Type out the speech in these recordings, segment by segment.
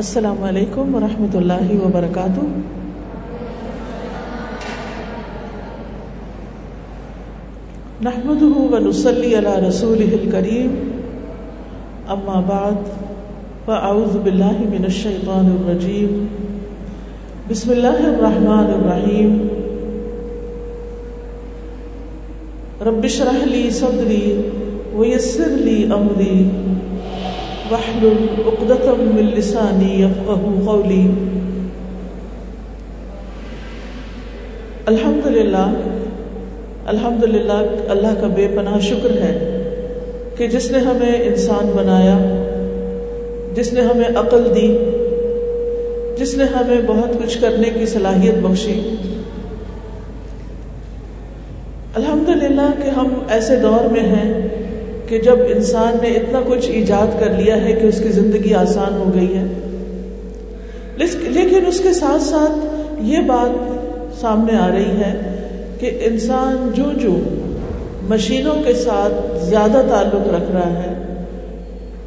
السلام علیکم ورحمۃ اللہ وبرکاتہ۔ نحمده ونصلي على رسوله الكريم اما بعد، فاعوذ بالله من الشيطان الرجيم بسم الله الرحمن الرحيم رب اشرح لي صدري ويسر لي امري واحلل عقدة من لساني يفقهوا قولي. الحمد للہ الحمد للہ اللہ کا بے پناہ شکر ہے کہ جس نے ہمیں انسان بنایا، جس نے ہمیں عقل دی، جس نے ہمیں بہت کچھ کرنے کی صلاحیت بخشی۔ الحمد للہ کہ ہم ایسے دور میں ہیں کہ جب انسان نے اتنا کچھ ایجاد کر لیا ہے کہ اس کی زندگی آسان ہو گئی ہے۔ لیکن اس کے ساتھ ساتھ یہ بات سامنے آ رہی ہے کہ انسان جو جو مشینوں کے ساتھ زیادہ تعلق رکھ رہا ہے،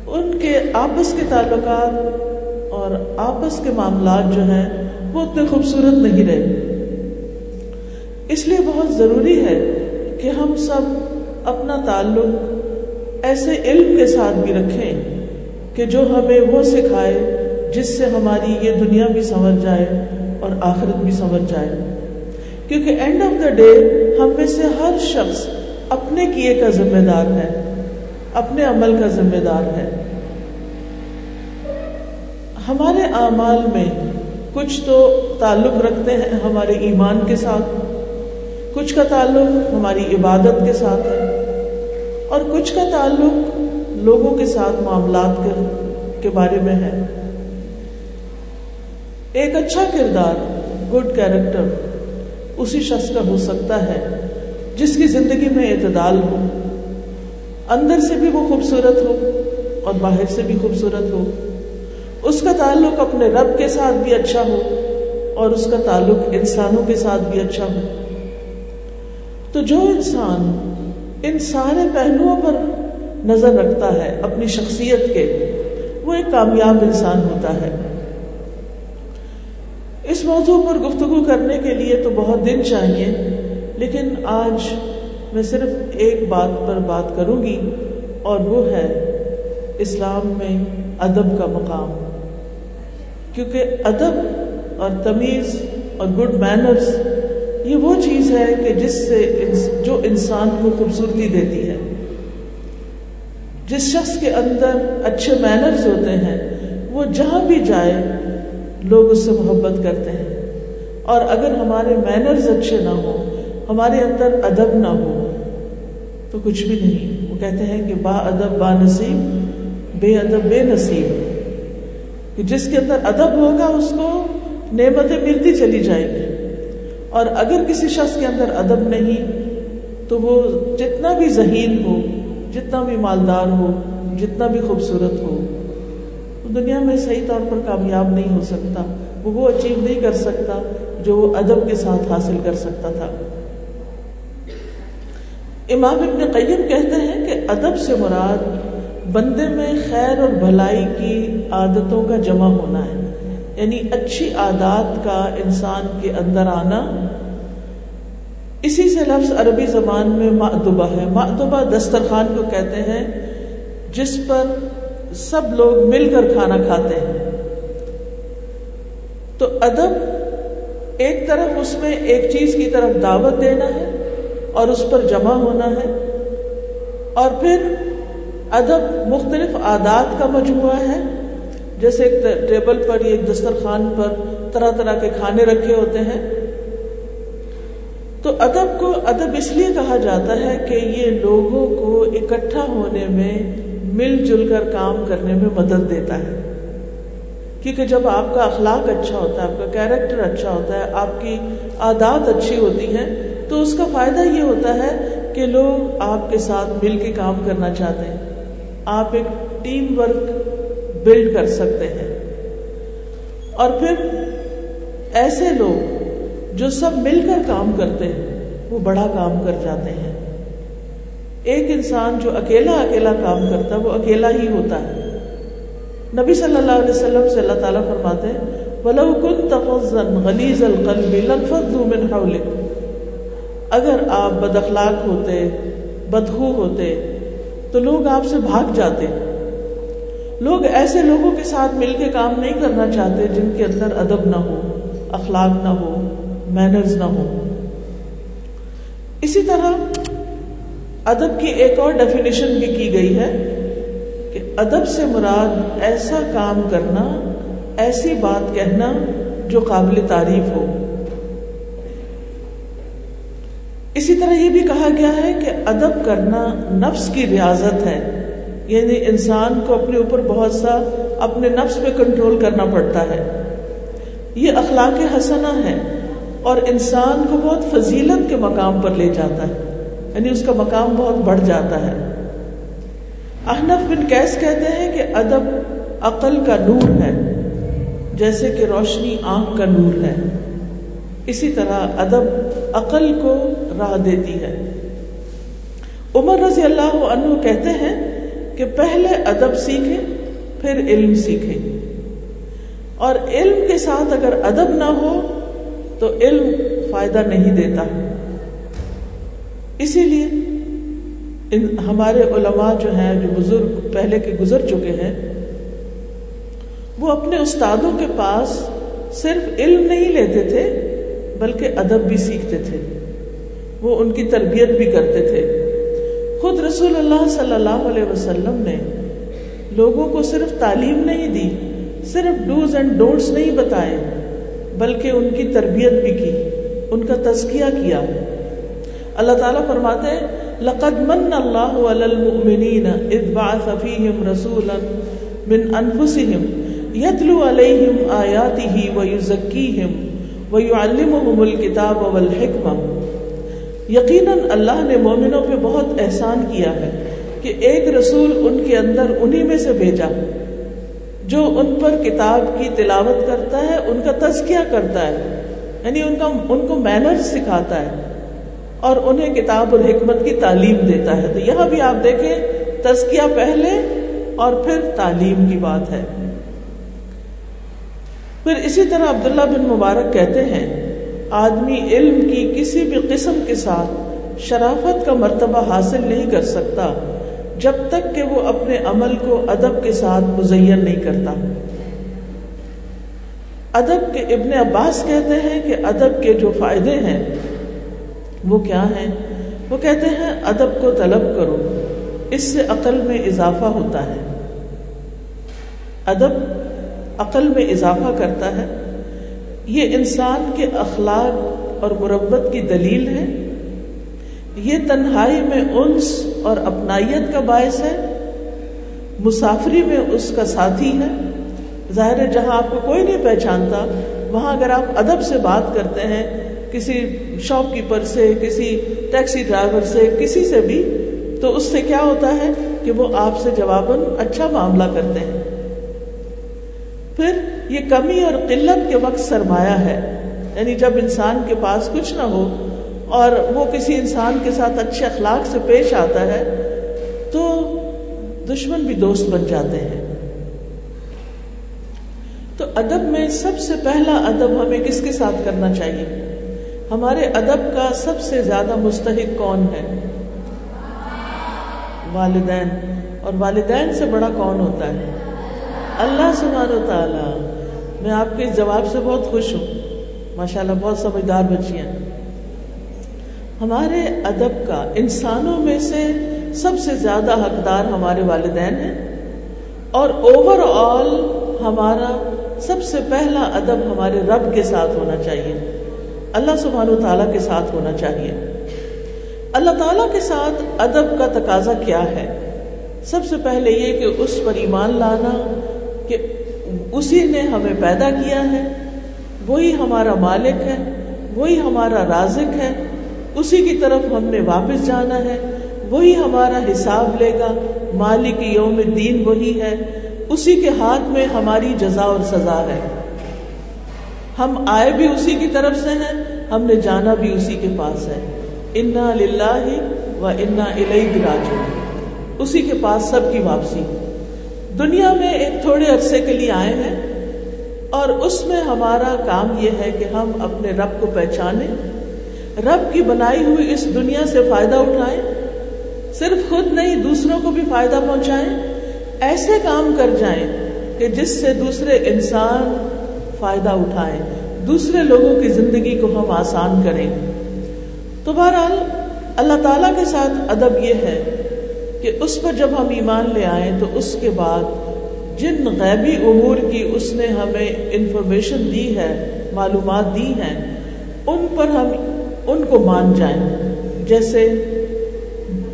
ان کے آپس کے تعلقات اور آپس کے معاملات جو ہیں، وہ اتنے خوبصورت نہیں رہے۔ اس لیے بہت ضروری ہے کہ ہم سب اپنا تعلق ایسے علم کے ساتھ بھی رکھیں کہ جو ہمیں وہ سکھائے جس سے ہماری یہ دنیا بھی سمجھ جائے اور آخرت بھی سمجھ جائے۔ کیونکہ اینڈ آف دا ڈے ہم میں سے ہر شخص اپنے کیے کا ذمہ دار ہے، اپنے عمل کا ذمہ دار ہے۔ ہمارے اعمال میں کچھ تو تعلق رکھتے ہیں ہمارے ایمان کے ساتھ، کچھ کا تعلق ہماری عبادت کے ساتھ ہے۔ اور کچھ کا تعلق لوگوں کے ساتھ معاملات کے بارے میں ہے۔ ایک اچھا کردار گڈ کیریکٹر اسی شخص کا ہو سکتا ہے جس کی زندگی میں اعتدال ہو، اندر سے بھی وہ خوبصورت ہو اور باہر سے بھی خوبصورت ہو۔ اس کا تعلق اپنے رب کے ساتھ بھی اچھا ہو اور اس کا تعلق انسانوں کے ساتھ بھی اچھا ہو۔ تو جو انسان ان سارے پہلوؤں پر نظر رکھتا ہے اپنی شخصیت کے۔ وہ ایک کامیاب انسان ہوتا ہے۔ اس موضوع پر گفتگو کرنے کے لیے تو بہت دن چاہیے، لیکن آج میں صرف ایک بات پر بات کروں گی، اور وہ ہے اسلام میں ادب کا مقام۔ کیونکہ ادب اور تمیز اور گڈ مینرز یہ وہ چیز ہے کہ جس سے جو انسان کو خوبصورتی دیتی ہے۔ جس شخص کے اندر اچھے مینرز ہوتے ہیں، وہ جہاں بھی جائے، لوگ اس سے محبت کرتے ہیں۔ اور اگر ہمارے مینرز اچھے نہ ہوں، ہمارے اندر ادب نہ ہو، تو کچھ بھی نہیں۔ وہ کہتے ہیں کہ با ادب با نصیب، بے ادب بے نصیب۔ کہ جس کے اندر ادب ہوگا، اس کو نعمتیں ملتی چلی جائیں گی۔ اور اگر کسی شخص کے اندر ادب نہیں، تو وہ جتنا بھی ذہین ہو، جتنا بھی مالدار ہو، جتنا بھی خوبصورت ہو دنیا میں صحیح طور پر کامیاب نہیں ہو سکتا، وہ وہ اچیو نہیں کر سکتا جو وہ ادب کے ساتھ حاصل کر سکتا تھا۔ امام ابن قیم کہتے ہیں کہ ادب سے مراد بندے میں خیر اور بھلائی کی عادتوں کا جمع ہونا ہے۔ یعنی اچھی عادات کا انسان کے اندر آنا، اسی سے لفظ عربی زبان میں معدبہ ہے۔ معدبہ دسترخوان کو کہتے ہیں، جس پر سب لوگ مل کر کھانا کھاتے ہیں۔ تو ادب ایک طرف اس میں ایک چیز کی طرف دعوت دینا ہے اور اس پر جمع ہونا ہے۔ اور پھر ادب مختلف عادات کا مجموعہ ہے۔ جیسے ایک ٹیبل پر ایک دسترخوان پر طرح طرح کے کھانے رکھے ہوتے ہیں۔ تو ادب کو ادب اس لیے کہا جاتا ہے کہ یہ لوگوں کو اکٹھا ہونے میں مل جل کر کام کرنے میں مدد دیتا ہے۔ کیونکہ جب آپ کا اخلاق اچھا ہوتا ہے، آپ کا کیریکٹر اچھا ہوتا ہے، آپ کی عادات اچھی ہوتی ہیں، تو اس کا فائدہ یہ ہوتا ہے کہ لوگ آپ کے ساتھ مل کے کام کرنا چاہتے ہیں۔ آپ ایک ٹیم ورک بلڈ کر سکتے ہیں۔ اور پھر ایسے لوگ جو سب مل کر کام کرتے ہیں، وہ بڑا کام کر جاتے ہیں۔ ایک انسان جو اکیلا اکیلا کام کرتا ہے، وہ اکیلا ہی ہوتا ہے۔ نبی صلی اللہ علیہ وسلم سے اللہ تعالیٰ فرماتے ہیں، ولو كنت فظا غليظ اگر آپ بد اخلاق ہوتے بدخو ہوتے، تو لوگ آپ سے بھاگ جاتے۔ لوگ ایسے لوگوں کے ساتھ مل کے کام نہیں کرنا چاہتے جن کے اندر ادب نہ ہو، اخلاق نہ ہو مینرز نہ ہو۔ اسی طرح ادب کی ایک اور ڈیفینیشن بھی کی گئی ہے کہ ادب سے مراد ایسا کام کرنا، ایسی بات کہنا جو قابل تعریف ہو۔ اسی طرح یہ بھی کہا گیا ہے کہ ادب کرنا نفس کی ریاضت ہے۔ یعنی انسان کو اپنے اوپر بہت سا اپنے نفس پہ کنٹرول کرنا پڑتا ہے۔ یہ اخلاق حسنہ ہے اور انسان کو بہت فضیلت کے مقام پر لے جاتا ہے یعنی اس کا مقام بہت بڑھ جاتا ہے۔ احنف بن کیس کہتے ہیں کہ ادب عقل کا نور ہے، جیسے کہ روشنی آنکھ کا نور ہے۔ اسی طرح ادب عقل کو راہ دیتی ہے۔ عمر رضی اللہ عنہ کہتے ہیں کہ پہلے ادب سیکھیں، پھر علم سیکھیں۔ اور علم کے ساتھ اگر ادب نہ ہو، تو علم فائدہ نہیں دیتا۔ اسی لیے ان ہمارے علماء جو ہیں، جو بزرگ پہلے کے گزر چکے ہیں، وہ اپنے استادوں کے پاس صرف علم نہیں لیتے تھے، بلکہ ادب بھی سیکھتے تھے۔ وہ ان کی تربیت بھی کرتے تھے۔ خود رسول اللہ صلی اللہ علیہ وسلم نے لوگوں کو صرف تعلیم نہیں دی، صرف ڈوز اینڈ ڈونٹس نہیں بتائے، بلکہ ان کی تربیت بھی کی، ان کا تزکیہ کیا۔ اللہ تعالیٰ فرماتے لقد من اللہ علی المؤمنین اذ بعث فیہم رسولا من انفسہم یتلو علیہم آیاتہ ویزکیہم ویعلمہم الکتاب والحکمہ۔ یقیناً اللہ نے مومنوں پہ بہت احسان کیا ہے کہ ایک رسول ان کے اندر انہی میں سے بھیجا جو ان پر کتاب کی تلاوت کرتا ہے، ان کا تزکیہ کرتا ہے یعنی ان کا، ان کو مینر سکھاتا ہے اور انہیں کتاب اور حکمت کی تعلیم دیتا ہے۔ تو یہاں بھی آپ دیکھیں، تزکیہ پہلے اور پھر تعلیم کی بات ہے۔ پھر اسی طرح عبداللہ بن مبارک کہتے ہیں آدمی علم کی کسی بھی قسم کے ساتھ شرافت کا مرتبہ حاصل نہیں کر سکتا، جب تک کہ وہ اپنے عمل کو ادب کے ساتھ مزین نہیں کرتا۔ ادب کے ابن عباس کہتے ہیں کہ ادب کے جو فائدے ہیں، وہ کیا ہیں؟ وہ کہتے ہیں، ادب کو طلب کرو، اس سے عقل میں اضافہ ہوتا ہے۔ ادب عقل میں اضافہ کرتا ہے۔ یہ انسان کے اخلاق اور مربت کی دلیل ہے۔ یہ تنہائی میں انس اور اپنائیت کا باعث ہے۔ مسافری میں اس کا ساتھی ہے۔ ظاہر ہے جہاں آپ کو کوئی نہیں پہچانتا، وہاں اگر آپ ادب سے بات کرتے ہیں، کسی شاپ کیپر سے، کسی ٹیکسی ڈرائیور سے، کسی سے بھی، تو اس سے کیا ہوتا ہے کہ وہ آپ سے جواباً اچھا معاملہ کرتے ہیں۔ پھر یہ کمی اور قلت کے وقت سرمایہ ہے۔ یعنی جب انسان کے پاس کچھ نہ ہو اور وہ کسی انسان کے ساتھ اچھے اخلاق سے پیش آتا ہے، تو دشمن بھی دوست بن جاتے ہیں۔ تو ادب میں سب سے پہلا ادب ہمیں کس کے ساتھ کرنا چاہیے؟ ہمارے ادب کا سب سے زیادہ مستحق کون ہے؟ والدین۔ اور والدین سے بڑا کون ہوتا ہے؟ اللہ سبحانہ و تعالی میں آپ کے اس جواب سے بہت خوش ہوں۔ ماشاء اللہ بہت سمجھدار بچی ہیں۔ ہمارے ادب کا انسانوں میں سے سب سے زیادہ حقدار ہمارے والدین ہیں۔ اور اوور آل ہمارا سب سے پہلا ادب ہمارے رب کے ساتھ ہونا چاہیے۔ اللہ سبحانہ تعالیٰ کے ساتھ ہونا چاہیے۔ اللہ تعالیٰ کے ساتھ ادب کا تقاضا کیا ہے؟ سب سے پہلے یہ کہ اس پر ایمان لانا کہ اسی نے ہمیں پیدا کیا ہے۔ وہی ہمارا مالک ہے، وہی ہمارا رازق ہے۔ اسی کی طرف ہم نے واپس جانا ہے۔ وہی ہمارا حساب لے گا۔ مالک یوم دین وہی ہے۔ اسی کے ہاتھ میں ہماری جزا اور سزا ہے۔ ہم آئے بھی اسی کی طرف سے ہیں، ہم نے جانا بھی اسی کے پاس ہے۔ انا و انا الیہ راج اسی کے پاس سب کی واپسی۔ دنیا میں ایک تھوڑے عرصے کے لیے آئے ہیں اور اس میں ہمارا کام یہ ہے کہ ہم اپنے رب کو پہچانیں، رب کی بنائی ہوئی اس دنیا سے فائدہ اٹھائیں، صرف خود نہیں، دوسروں کو بھی فائدہ پہنچائیں، ایسے کام کر جائیں کہ جس سے دوسرے انسان فائدہ اٹھائیں، دوسرے لوگوں کی زندگی کو ہم آسان کریں۔ تو بہرحال اللہ تعالی کے ساتھ ادب یہ ہے کہ اس پر جب ہم ایمان لے آئیں تو اس کے بعد جن غیبی امور کی اس نے ہمیں انفارمیشن دی ہے، معلومات دی ہیں، ان پر ہم ان کو مان جائیں۔ جیسے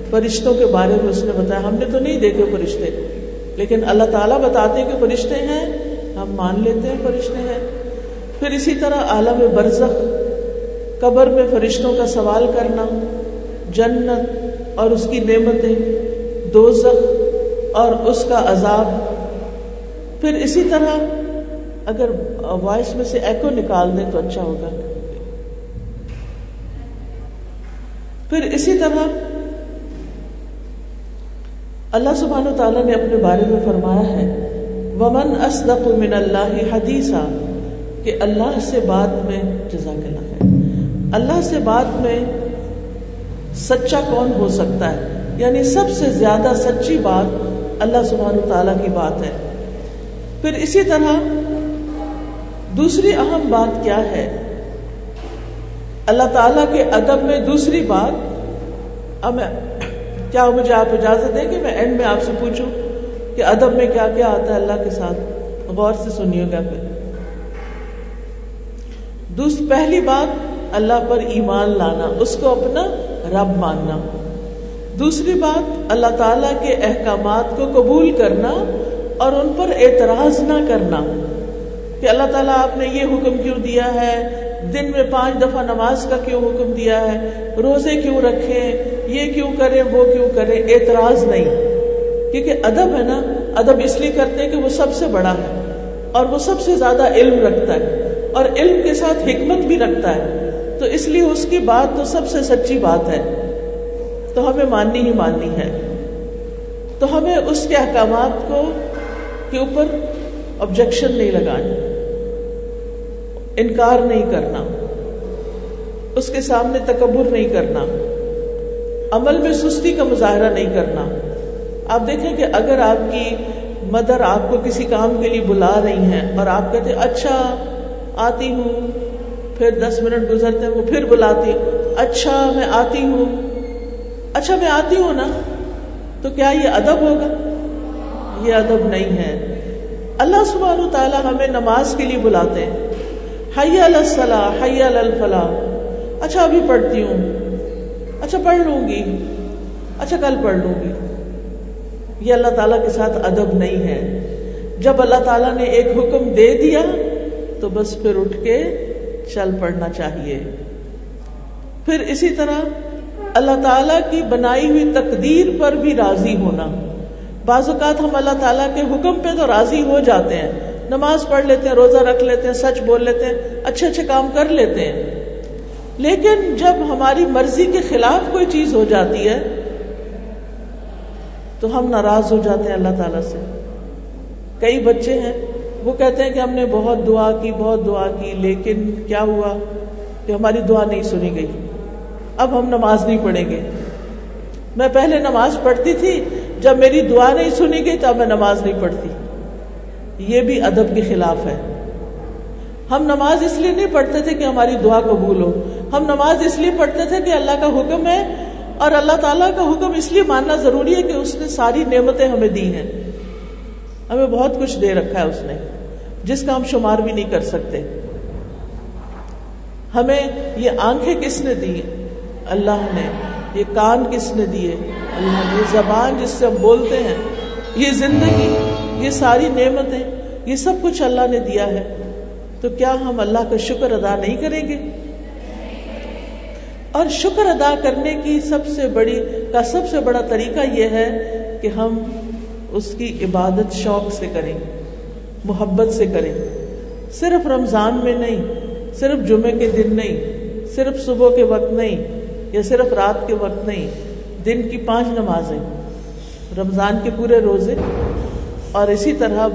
فرشتوں کے بارے میں اس نے بتایا، ہم نے تو نہیں دیکھے فرشتے، لیکن اللہ تعالیٰ بتاتے کہ فرشتے ہیں، ہم مان لیتے ہیں فرشتے ہیں۔ پھر اسی طرح عالم برزخ، قبر میں فرشتوں کا سوال کرنا، جنت اور اس کی نعمتیں۔ دوزخ اور اس کا عذاب۔ پھر اسی طرح اگر وائس میں سے ایکو نکال دیں تو اچھا ہوگا۔ پھر اسی طرح اللہ سبحانہ و تعالیٰ نے اپنے بارے میں فرمایا ہے، ومن اصدق من اللہ حدیثہ کہ اللہ سے بات میں جزاک اللہ ہے اللہ سے بات میں سچا کون ہو سکتا ہے؟ یعنی سب سے زیادہ سچی بات اللہ سبحانہ تعالیٰ کی بات ہے۔ پھر اسی طرح دوسری اہم بات کیا ہے؟ اللہ تعالیٰ کے ادب میں دوسری بات۔ اب میں کیا مجھے آپ اجازت دیں کہ میں اینڈ میں آپ سے پوچھوں کہ ادب میں کیا کیا آتا ہے اللہ کے ساتھ؟ غور سے سنیے گا پھر۔ دوسری پہلی بات، اللہ پر ایمان لانا، اس کو اپنا رب ماننا۔ دوسری بات، اللہ تعالی کے احکامات کو قبول کرنا اور ان پر اعتراض نہ کرنا۔ کہ اللہ تعالیٰ آپ نے یہ حکم کیوں دیا ہے؟ دن میں پانچ دفعہ نماز کا کیوں حکم دیا ہے؟ روزے کیوں رکھیں یہ کیوں کریں؟ وہ کیوں کریں؟ اعتراض نہیں۔ کیونکہ ادب ہے نا، ادب اس لیے کرتے ہیں کہ وہ سب سے بڑا ہے اور وہ سب سے زیادہ علم رکھتا ہے اور علم کے ساتھ حکمت بھی رکھتا ہے۔ تو اس لیے اس کی بات تو سب سے سچی بات ہے۔ تو ہمیں ماننی ہی ماننی ہے۔ تو ہمیں اس کے احکامات کو کے اوپر آبجیکشن نہیں لگانی انکار نہیں کرنا، اس کے سامنے تکبر نہیں کرنا، عمل میں سستی کا مظاہرہ نہیں کرنا۔ آپ دیکھیں کہ اگر آپ کی مدر آپ کو کسی کام کے لیے بلا رہی ہیں اور آپ کہتے اچھا آتی ہوں، پھر دس منٹ گزرتے ہیں، وہ پھر بلاتی اچھا میں آتی ہوں اچھا میں آتی ہوں نا، تو کیا یہ ادب ہوگا؟ یہ ادب نہیں ہے۔ اللہ سبحانہ تعالیٰ ہمیں نماز کے لیے بلاتے ہیں۔ حیا الصلاح حیا الفلاح۔ اچھا ابھی پڑھتی ہوں۔ اچھا پڑھ لوں گی۔ اچھا کل پڑھ لوں گی۔ یہ اللہ تعالیٰ کے ساتھ ادب نہیں ہے۔ جب اللہ تعالیٰ نے ایک حکم دے دیا، تو بس پھر اٹھ کے چل پڑنا چاہیے۔ پھر اسی طرح اللہ تعالیٰ کی بنائی ہوئی تقدیر پر بھی راضی ہونا۔ بعض اوقات ہم اللہ تعالیٰ کے حکم پہ تو راضی ہو جاتے ہیں۔ نماز پڑھ لیتے ہیں، روزہ رکھ لیتے ہیں، سچ بول لیتے ہیں، اچھے اچھے کام کر لیتے ہیں۔ لیکن جب ہماری مرضی کے خلاف کوئی چیز ہو جاتی ہے، تو ہم ناراض ہو جاتے ہیں اللہ تعالیٰ سے۔ کئی بچے ہیں، وہ کہتے ہیں کہ ہم نے بہت دعا کی، بہت دعا کی، لیکن کیا ہوا کہ ہماری دعا نہیں سنی گئی۔ اب ہم نماز نہیں پڑھیں گے۔ میں پہلے نماز پڑھتی تھی، جب میری دعا نہیں سنی گئی تو اب میں نماز نہیں پڑھتی۔ یہ بھی ادب کے خلاف ہے۔ ہم نماز اس لیے نہیں پڑھتے تھے کہ ہماری دعا قبول ہو۔ ہم نماز اس لیے پڑھتے تھے کہ اللہ کا حکم ہے اور اللہ تعالیٰ کا حکم اس لیے ماننا ضروری ہے کہ اس نے ساری نعمتیں ہمیں دی ہیں۔ ہمیں بہت کچھ دے رکھا ہے اس نے، جس کا ہم شمار بھی نہیں کر سکتے۔ ہمیں یہ آنکھیں کس نے دی اللہ نے. یہ کان کس نے دیے؟ اللہ نے. یہ زبان جس سے ہم بولتے ہیں. یہ زندگی. یہ ساری نعمتیں. یہ سب کچھ اللہ نے دیا ہے. تو کیا ہم اللہ کا شکر ادا نہیں کریں گے؟ اور شکر ادا کرنے کی سب سے بڑی، کا سب سے بڑا طریقہ یہ ہے کہ ہم اس کی عبادت شوق سے کریں، محبت سے کریں. صرف رمضان میں نہیں، صرف جمعے کے دن نہیں، صرف صبح کے وقت نہیں یا صرف رات کے وقت نہیں، دن کی پانچ نمازیں، رمضان کے پورے روزے اور اسی طرح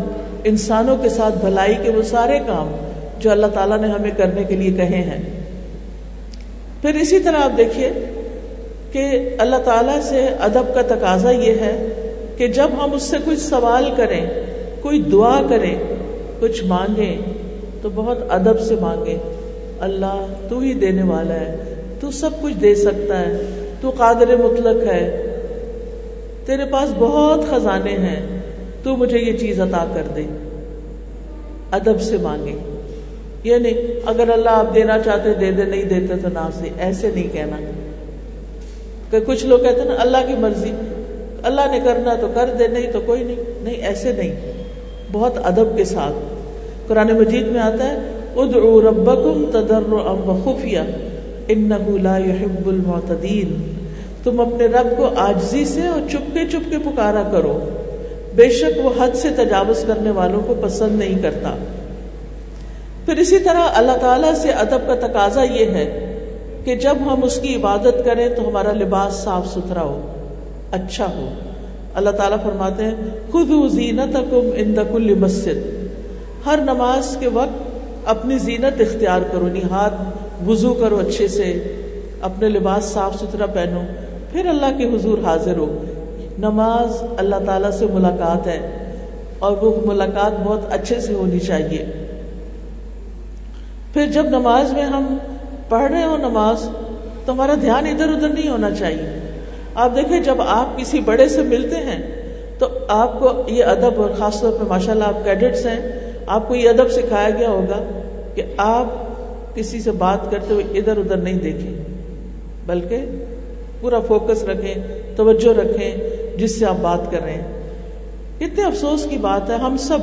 انسانوں کے ساتھ بھلائی کے وہ سارے کام جو اللہ تعالیٰ نے ہمیں کرنے کے لیے کہے ہیں۔ پھر اسی طرح آپ دیکھیے کہ اللہ تعالیٰ سے ادب کا تقاضا یہ ہے کہ جب ہم اس سے کچھ سوال کریں، کوئی دعا کریں، کچھ مانگیں تو بہت ادب سے مانگیں۔ اللہ تو ہی دینے والا ہے۔ تو سب کچھ دے سکتا ہے، تو قادر مطلق ہے۔ تیرے پاس بہت خزانے ہیں، تو مجھے یہ چیز عطا کر دے۔ ادب سے مانگے۔ یہ نہیں اگر اللہ آپ دینا چاہتے، دے دے، نہیں دیتے تو نہ سے ایسے نہیں کہنا۔ کہ کچھ لوگ کہتے ہیں نا، اللہ کی مرضی۔ اللہ نے کرنا تو کر دے، نہیں تو کوئی نہیں۔ نہیں، ایسے نہیں۔ بہت ادب کے ساتھ۔ قرآن مجید میں آتا ہے، ادعو ربکم تضرعا وخفیا انه لا يحب المعتدین۔ تم اپنے رب کو آجزی سے اور چپکے چپکے پکارا کرو۔ بے شک وہ حد سے تجاوز کرنے والوں کو پسند نہیں کرتا۔ پھر اسی طرح اللہ تعالیٰ سے ادب کا تقاضا یہ ہے کہ جب ہم اس کی عبادت کریں تو ہمارا لباس صاف ستھرا ہو اچھا ہو۔ اللہ تعالیٰ فرماتے ہیں خود زینت کل مسجد۔ ہر نماز کے وقت اپنی زینت اختیار کرو، نہاد۔ وضو کرو اچھے سے، اپنے لباس صاف ستھرا پہنو، پھر اللہ کے حضور حاضر ہو۔ نماز اللہ تعالیٰ سے ملاقات ہے اور وہ ملاقات بہت اچھے سے ہونی چاہیے۔ پھر جب نماز میں ہم پڑھ رہے ہو نماز، تو ہمارا دھیان ادھر ادھر نہیں ہونا چاہیے۔ آپ دیکھیں، جب آپ کسی بڑے سے ملتے ہیں، تو آپ کو یہ ادب اور خاص طور پہ ماشاء اللہ آپ کیڈٹس ہیں، آپ کو یہ ادب سکھایا گیا ہوگا کہ آپ کسی سے بات کرتے ہوئے ادھر ادھر نہیں دیکھیں، بلکہ پورا فوکس رکھیں، توجہ رکھیں جس سے آپ بات کر رہے ہیں۔ اتنے افسوس کی بات ہے، ہم سب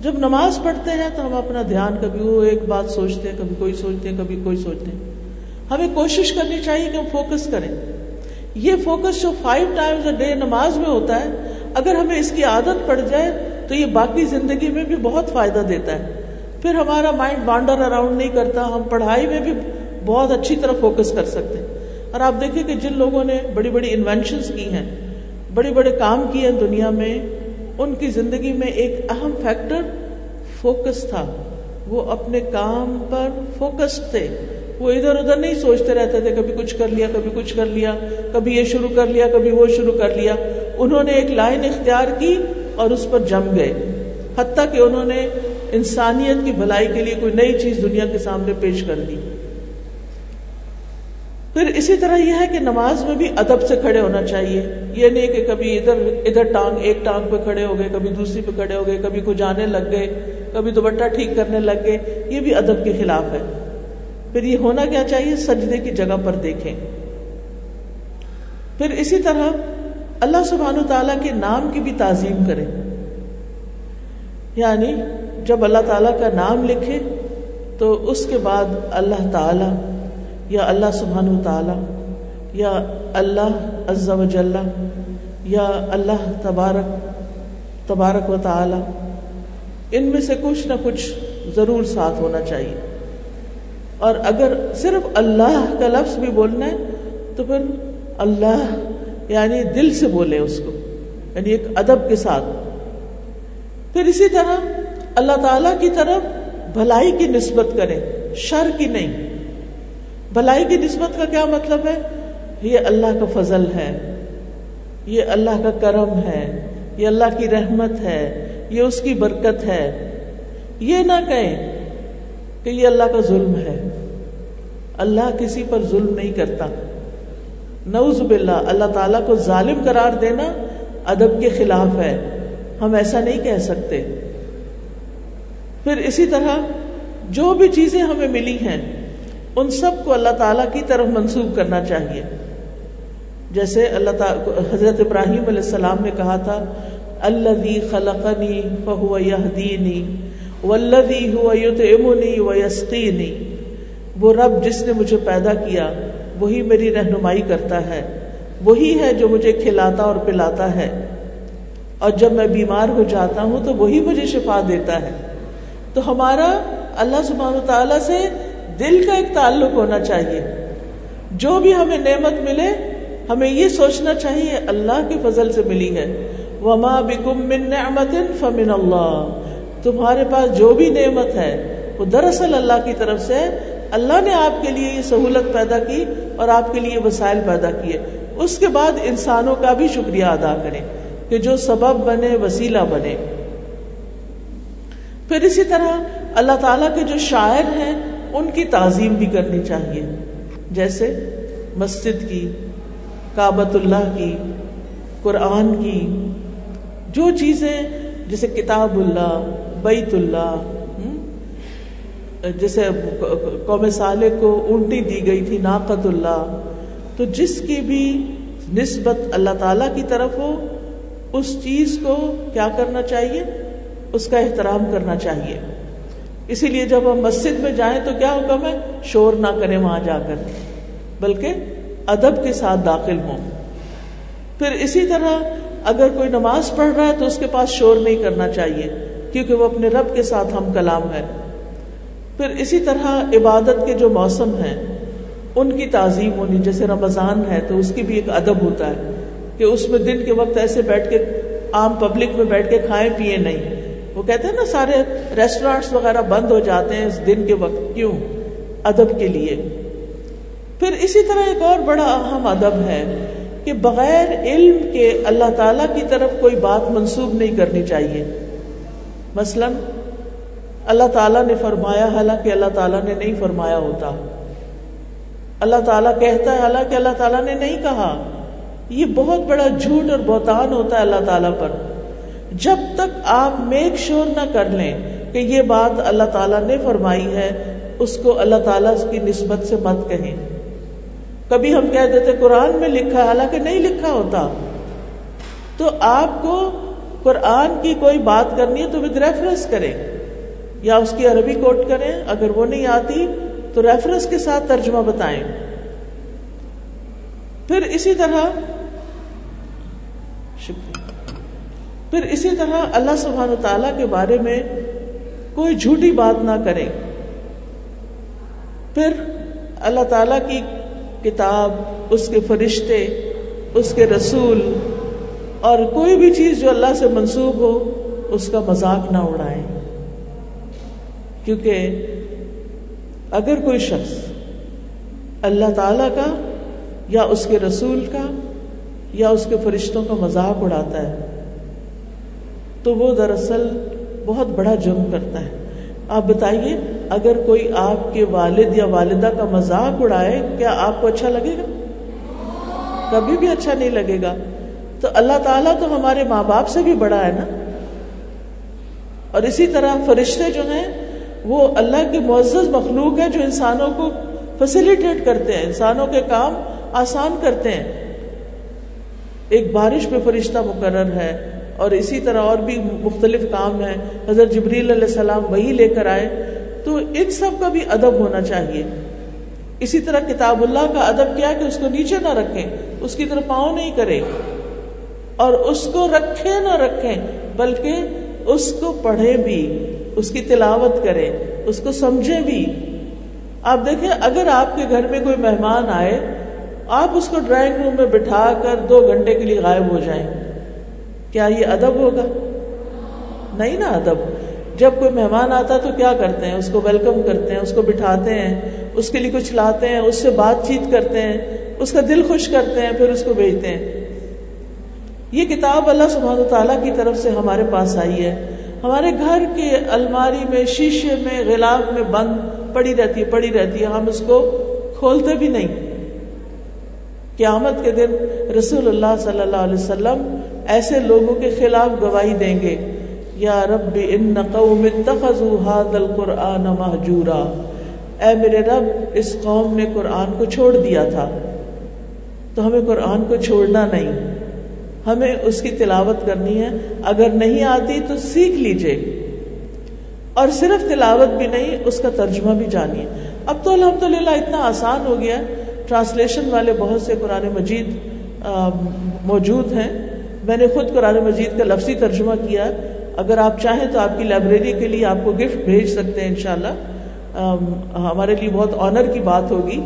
جب نماز پڑھتے ہیں تو ہم اپنا دھیان کبھی وہ ایک بات سوچتے ہیں، کبھی کوئی سوچتے ہیں، کبھی کوئی سوچتے ہیں۔ ہمیں کوشش کرنی چاہیے کہ ہم فوکس کریں۔ یہ فوکس جو فائیو ٹائمز اے ڈے نماز میں ہوتا ہے، اگر ہمیں اس کی عادت پڑ جائے تو یہ باقی زندگی میں بھی بہت فائدہ دیتا ہے۔ پھر ہمارا مائنڈ وانڈر اراؤنڈ نہیں کرتا، ہم پڑھائی میں بھی بہت اچھی طرح فوکس کر سکتے ہیں۔ اور آپ دیکھیں کہ جن لوگوں نے بڑی بڑی انوینشنس کی ہیں، بڑے بڑے کام کیے ہیں دنیا میں، ان کی زندگی میں ایک اہم فیکٹر فوکس تھا۔ وہ اپنے کام پر فوکس تھے۔ وہ ادھر ادھر نہیں سوچتے رہتے تھے، کبھی کچھ کر لیا، کبھی کچھ کر لیا، کبھی یہ شروع کر لیا، کبھی وہ شروع کر لیا۔ انہوں نے ایک لائن اختیار کی اور اس پر جم گئے۔ حتیٰ کہ انہوں نے انسانیت کی بھلائی کے لیے کوئی نئی چیز دنیا کے سامنے پیش کر دی۔ پھر اسی طرح یہ ہے کہ نماز میں بھی ادب سے کھڑے ہونا چاہیے۔ یہ نہیں کہ کبھی ادھر ادھر ٹانگ، ایک ٹانگ پہ کھڑے ہو گئے، کبھی دوسری پہ کھڑے ہو گئے، کبھی کچھ جانے لگ گئے، کبھی دوپٹہ ٹھیک کرنے لگ گئے۔ یہ بھی ادب کے خلاف ہے۔ پھر یہ ہونا کیا چاہیے؟ سجدے کی جگہ پر دیکھیں۔ پھر اسی طرح اللہ سبحانہ تعالیٰ کے نام کی بھی تعظیم کریں۔ یعنی جب اللہ تعالیٰ کا نام لکھے تو اس کے بعد اللہ تعالیٰ یا اللہ سبحان و تعالیٰ یا اللہ عز و جل یا اللہ تبارک تبارک و تعالی، ان میں سے کچھ نہ کچھ ضرور ساتھ ہونا چاہیے۔ اور اگر صرف اللہ کا لفظ بھی بولنا ہے تو پھر اللہ یعنی دل سے بولے اس کو یعنی ایک ادب کے ساتھ۔ پھر اسی طرح اللہ تعالی کی طرف بھلائی کی نسبت کریں شر کی نہیں۔ بھلائی کی نسبت کا کیا مطلب ہے؟ یہ اللہ کا فضل ہے، یہ اللہ کا کرم ہے، یہ اللہ کی رحمت ہے، یہ اس کی برکت ہے۔ یہ نہ کہیں کہ یہ اللہ کا ظلم ہے۔ اللہ کسی پر ظلم نہیں کرتا۔ نعوذ باللہ، اللہ تعالیٰ کو ظالم قرار دینا ادب کے خلاف ہے۔ ہم ایسا نہیں کہہ سکتے۔ پھر اسی طرح جو بھی چیزیں ہمیں ملی ہیں، ان سب کو اللہ تعالیٰ کی طرف منسوخ کرنا چاہیے۔ جیسے اللہ تعالیٰ حضرت ابراہیم علیہ السلام نے کہا تھا اللہ خلقنی فہو یہدینی والذی ہوا یطعمنی ویسقینی وہ رب جس نے مجھے پیدا کیا، وہی میری رہنمائی کرتا ہے۔ وہی ہے جو مجھے کھلاتا اور پلاتا ہے۔ اور جب میں بیمار ہو جاتا ہوں تو وہی مجھے شفا دیتا ہے۔ تو ہمارا اللہ سبحانہ تعالیٰ سے دل کا ایک تعلق ہونا چاہیے۔ جو بھی ہمیں نعمت ملے، ہمیں یہ سوچنا چاہیے، اللہ کے فضل سے ملی ہے۔ وما بکم من نعمت فمن اللہ تمہارے پاس جو بھی نعمت ہے، وہ دراصل اللہ کی طرف سے اللہ نے آپ کے لیے یہ سہولت پیدا کی اور آپ کے لیے وسائل پیدا کیے۔ اس کے بعد انسانوں کا بھی شکریہ ادا کریں کہ جو سبب بنے، وسیلہ بنے۔ پھر اسی طرح اللہ تعالیٰ کے جو شاعر ہیں، ان کی تعظیم بھی کرنی چاہیے۔ جیسے مسجد کی کابت اللہ کی، قرآن کی، جو چیزیں، جیسے کتاب اللہ، بیت اللہ جیسے قوم صالح کو اونٹی دی گئی تھی ناقت اللہ۔ تو جس کی بھی نسبت اللہ تعالی کی طرف ہو، اس چیز کو کیا کرنا چاہیے؟ اس کا احترام کرنا چاہیے۔ اسی لیے جب ہم مسجد میں جائیں تو کیا حکم ہے؟ شور نہ کریں وہاں جا کر۔ بلکہ ادب کے ساتھ داخل ہوں۔ پھر اسی طرح اگر کوئی نماز پڑھ رہا ہے تو اس کے پاس شور نہیں کرنا چاہیے، کیونکہ وہ اپنے رب کے ساتھ ہم کلام ہے پھر اسی طرح عبادت کے جو موسم ہیں، ان کی تعظیم ہونی، جیسے رمضان ہے تو اس کی بھی ایک ادب ہوتا ہے کہ اس میں دن کے وقت ایسے بیٹھ کے عام پبلک میں بیٹھ کے کھائیں پیے نہیں۔ وہ کہتے ہیں نا سارے ریسٹورینٹس وغیرہ بند ہو جاتے ہیں اس دن کے وقت، کیوں؟ ادب کے لیے۔ پھر اسی طرح ایک اور بڑا اہم ادب ہے کہ بغیر علم کے اللہ تعالی کی طرف کوئی بات منسوب نہیں کرنی چاہیے۔ مثلا، اللہ تعالیٰ نے فرمایا، حالانکہ اللہ تعالیٰ نے نہیں فرمایا ہوتا۔ اللہ تعالیٰ کہتا ہے، حالانکہ اللہ تعالیٰ نے نہیں کہا۔ یہ بہت بڑا جھوٹ اور بہتان ہوتا ہے اللہ تعالیٰ پر۔ جب تک آپ میک شور نہ کر لیں کہ یہ بات اللہ تعالیٰ نے فرمائی ہے، اس کو اللہ تعالیٰ کی نسبت سے مت کہیں۔ کبھی ہم کہہ دیتے، قرآن میں لکھا ہے حالانکہ نہیں لکھا ہوتا۔ تو آپ کو قرآن کی کوئی بات کرنی ہے تو ود ریفرنس کریں۔ یا اس کی عربی کوٹ کریں، اگر وہ نہیں آتی تو ریفرنس کے ساتھ ترجمہ بتائیں۔ پھر اسی طرح شکریہ پھر اسی طرح اللہ سبحانہ تعالی کے بارے میں کوئی جھوٹی بات نہ کریں۔ پھر اللہ تعالی کی کتاب، اس کے فرشتے، اس کے رسول اور کوئی بھی چیز جو اللہ سے منسوب ہو، اس کا مذاق نہ اڑائیں۔ کیونکہ اگر کوئی شخص اللہ تعالی کا یا اس کے رسول کا یا اس کے فرشتوں کا مذاق اڑاتا ہے تو وہ دراصل بہت بڑا جرم کرتا ہے۔ آپ بتائیے، اگر کوئی آپ کے والد یا والدہ کا مذاق اڑائے، کیا آپ کو اچھا لگے گا؟ کبھی بھی اچھا نہیں لگے گا۔ تو اللہ تعالیٰ تو ہمارے ماں باپ سے بھی بڑا ہے نا۔ اور اسی طرح فرشتے جو ہیں، وہ اللہ کی معزز مخلوق ہے جو انسانوں کو فیسیلیٹیٹ کرتے ہیں، انسانوں کے کام آسان کرتے ہیں۔ ایک بارش پہ فرشتہ مقرر ہے اور اسی طرح اور بھی مختلف کام ہیں۔ حضرت جبریل علیہ السلام وہی لے کر آئے۔ تو ان سب کا بھی ادب ہونا چاہیے۔ اسی طرح کتاب اللہ کا ادب کیا کہ اس کو نیچے نہ رکھیں، اس کی طرف پاؤں نہیں کرے اور اس کو رکھے نہ رکھیں، بلکہ اس کو پڑھے بھی، اس کی تلاوت کرے اس کو سمجھے بھی۔ آپ دیکھیں، اگر آپ کے گھر میں کوئی مہمان آئے، آپ اس کو ڈرائنگ روم میں بٹھا کر دو گھنٹے کے لیے غائب ہو جائیں۔ کیا یہ ادب ہوگا؟ نہیں نا ادب۔ جب کوئی مہمان آتا تو کیا کرتے ہیں؟ اس کو ویلکم کرتے ہیں، اس کو بٹھاتے ہیں، اس کے لیے کچھ لاتے ہیں، اس سے بات چیت کرتے ہیں، اس کا دل خوش کرتے ہیں، پھر اس کو بھیجتے ہیں۔ یہ کتاب اللہ سبحانہ تعالیٰ کی طرف سے ہمارے پاس آئی ہے۔ ہمارے گھر کے الماری میں، شیشے میں، غلاف میں بند، پڑی رہتی ہے، پڑی رہتی ہے۔ ہم اس کو کھولتے بھی نہیں۔ قیامت کے دن رسول اللہ صلی اللہ علیہ وسلم ایسے لوگوں کے خلاف گواہی دیں گے، یا رب، ان قوم اتخذوا هذا القرآن مہجورا اے میرے رب، اس قوم نے قرآن کو چھوڑ دیا تھا۔ تو ہمیں قرآن کو چھوڑنا نہیں۔ ہمیں اس کی تلاوت کرنی ہے۔ اگر نہیں آتی تو سیکھ لیجیے اور صرف تلاوت بھی نہیں، اس کا ترجمہ بھی جانیے۔ اب تو الحمد للہ اتنا آسان ہو گیا۔ ٹرانسلیشن والے بہت سے قرآن مجید موجود ہیں۔ میں نے خود قرآن مجید کا لفظی ترجمہ کیا۔ اگر آپ چاہیں تو آپ کی لائبریری کے لیے آپ کو گفٹ بھیج سکتے ہیں انشاءاللہ۔ ہمارے لیے بہت آنر کی بات ہوگی۔